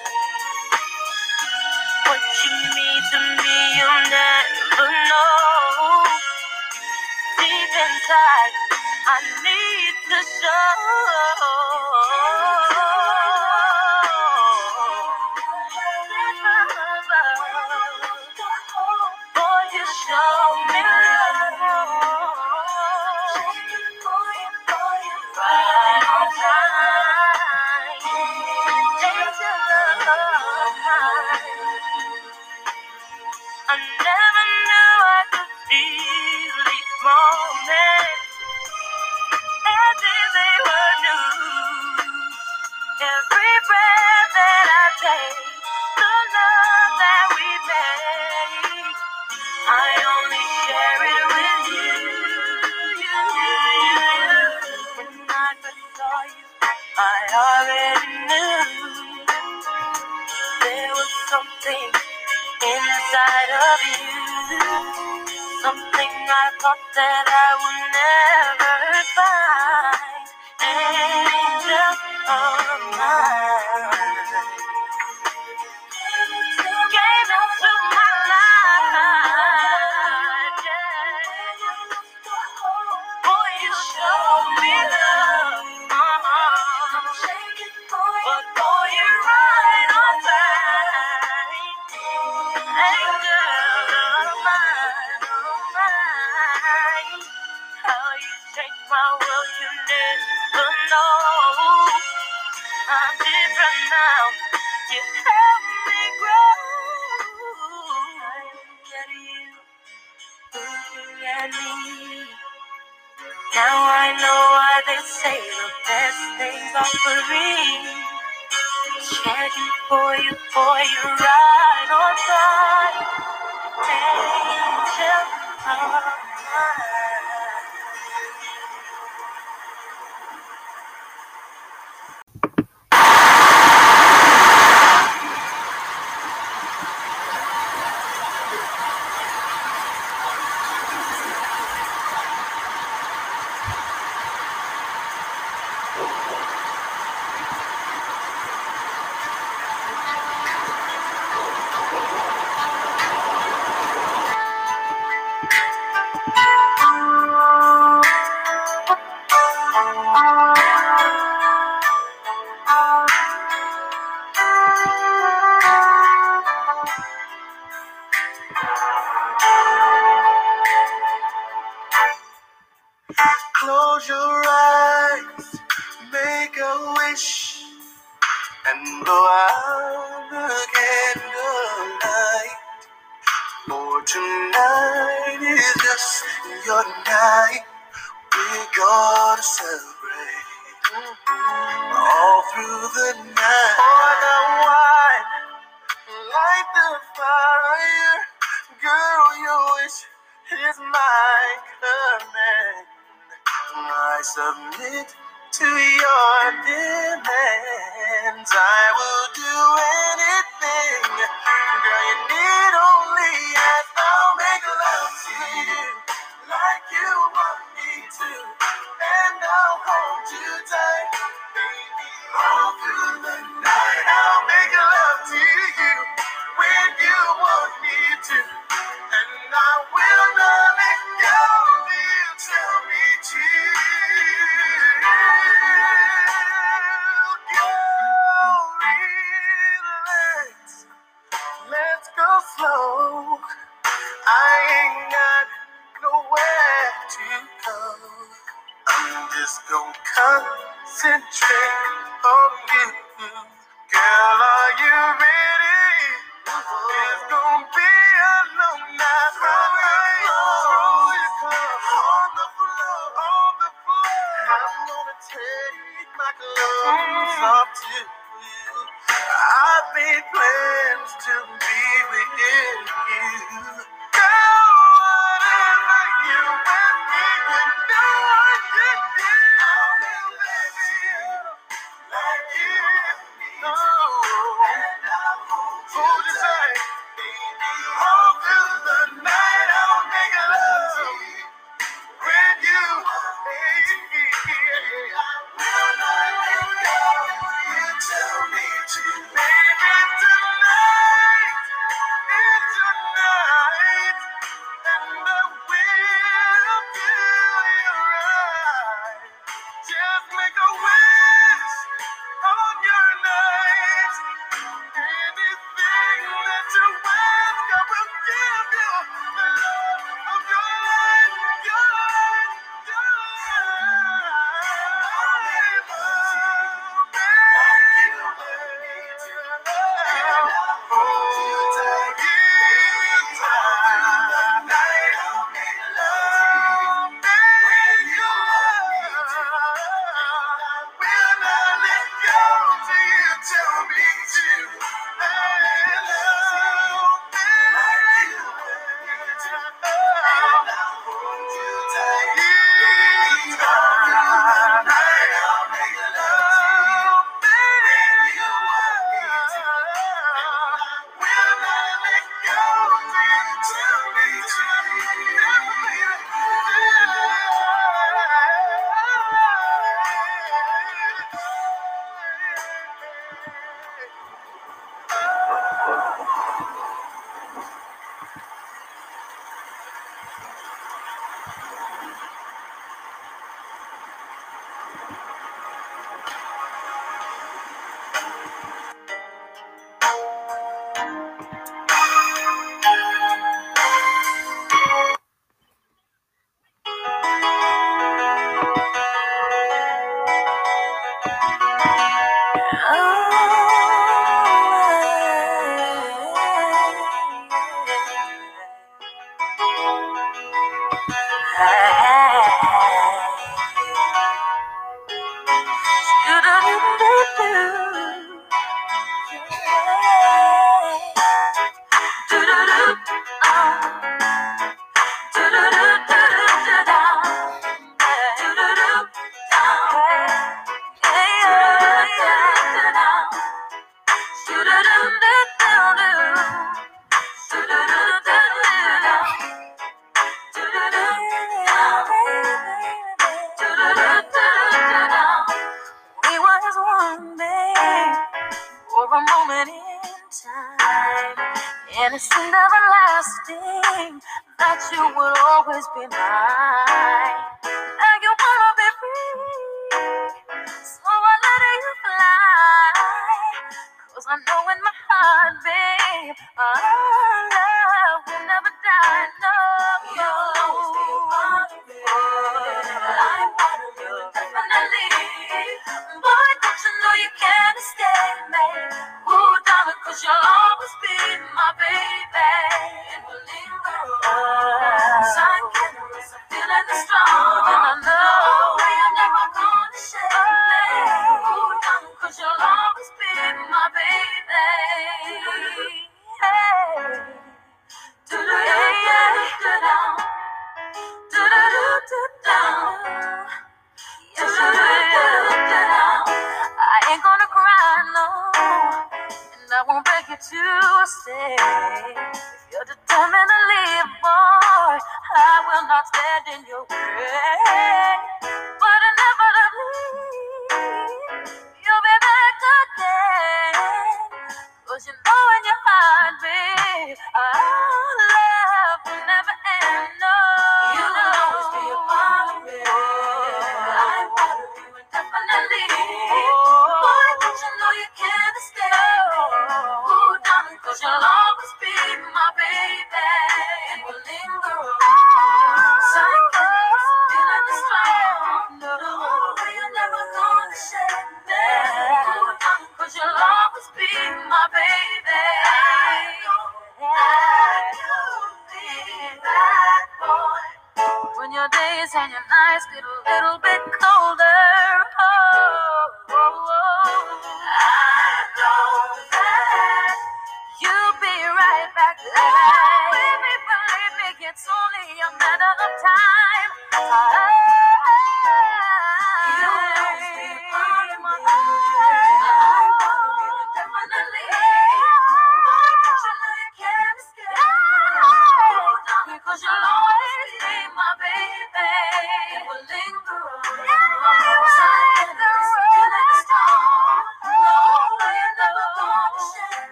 What you mean to me, you'll never know. Deep inside, I need to show. that I Marie. Checking for you, for you, right on time. Angel. Oh.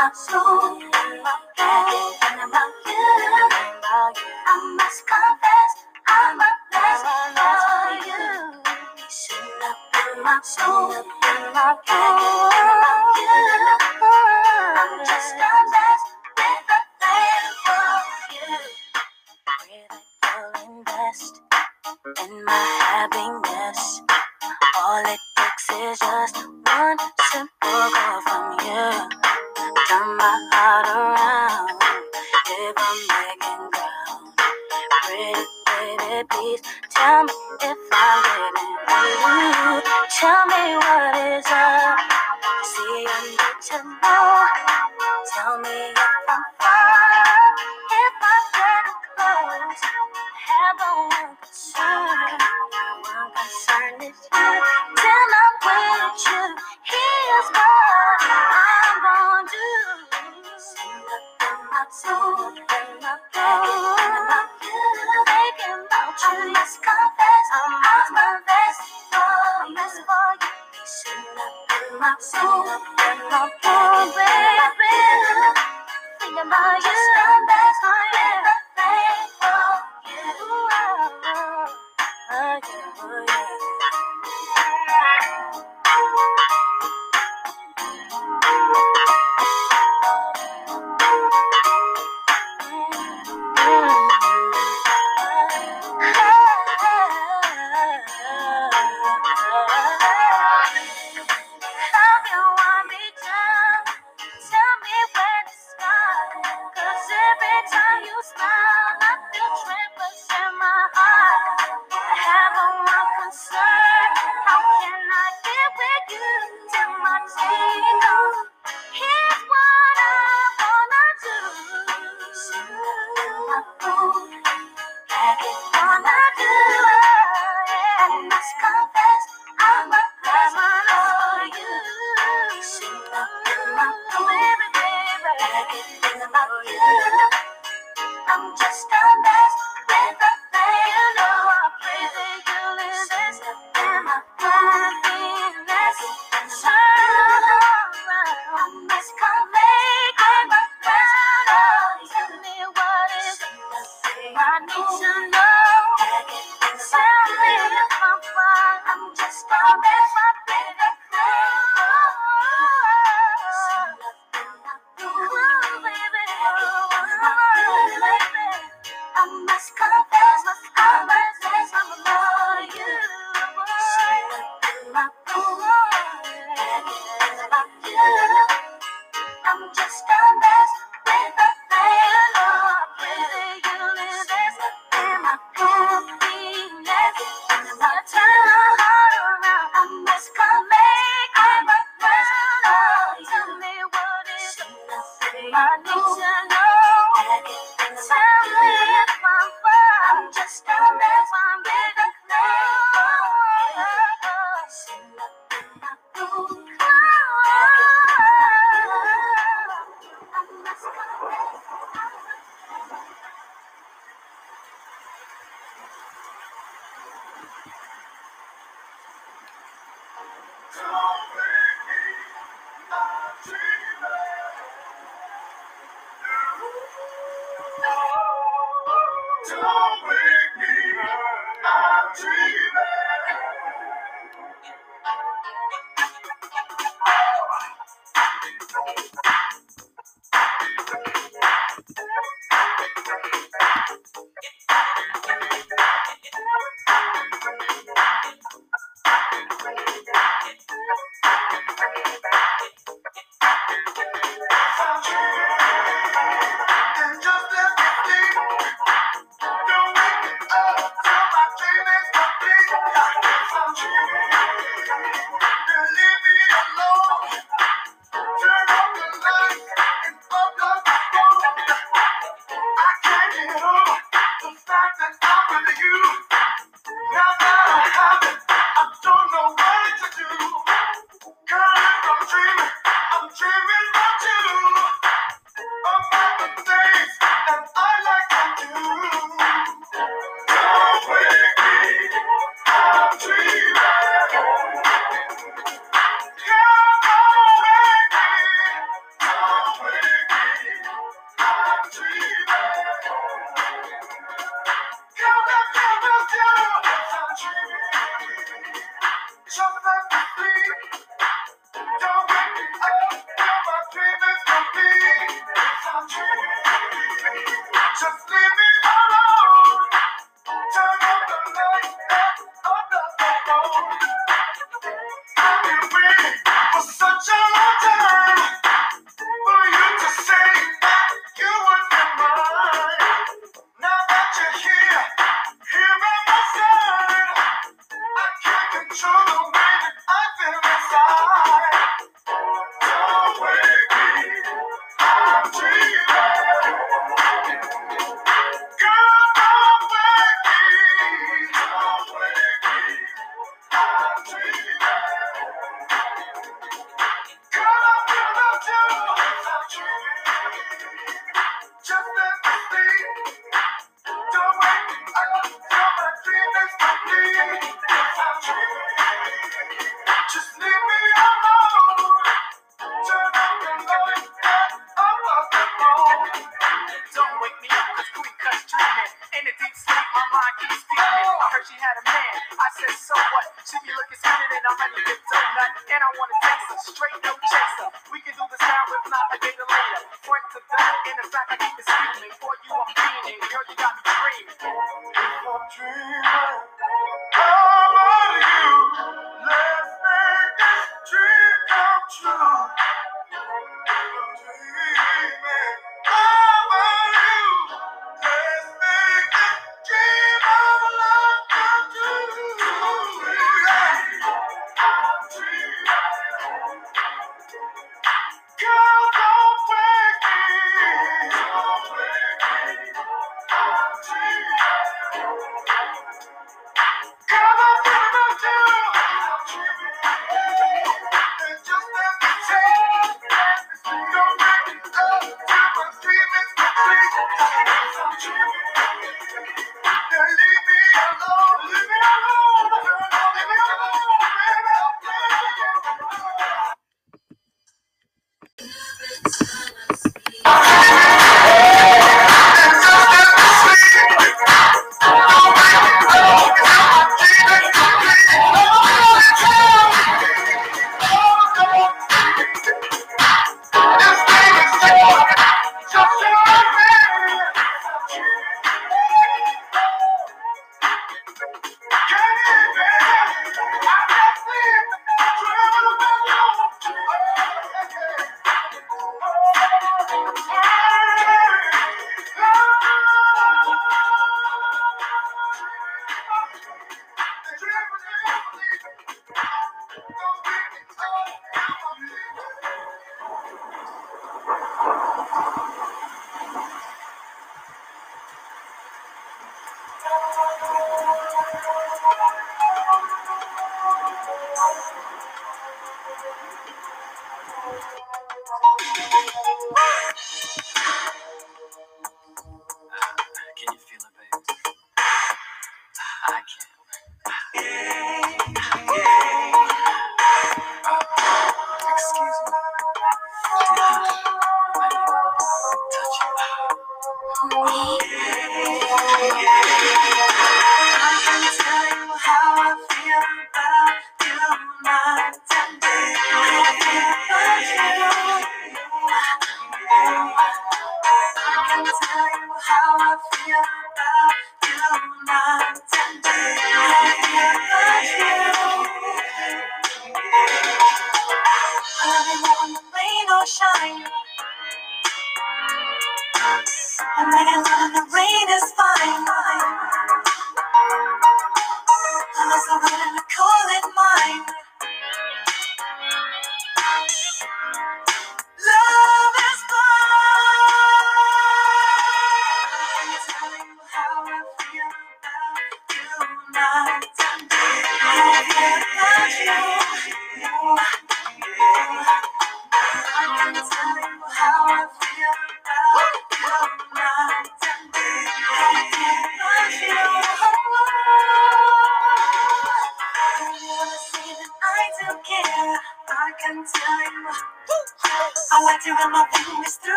about school, about daddy, and about you. I must confess, I'm a mess for you. Should have my soul, been my daddy.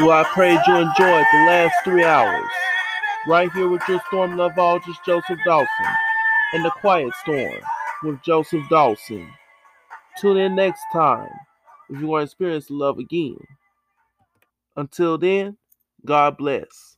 Well, I prayed you enjoyed the last three hours. Right here with your storm loveologist, Joseph Dawson. And the Quiet Storm with Joseph Dawson. Tune in next time if you want to experience love again. Until then, God bless.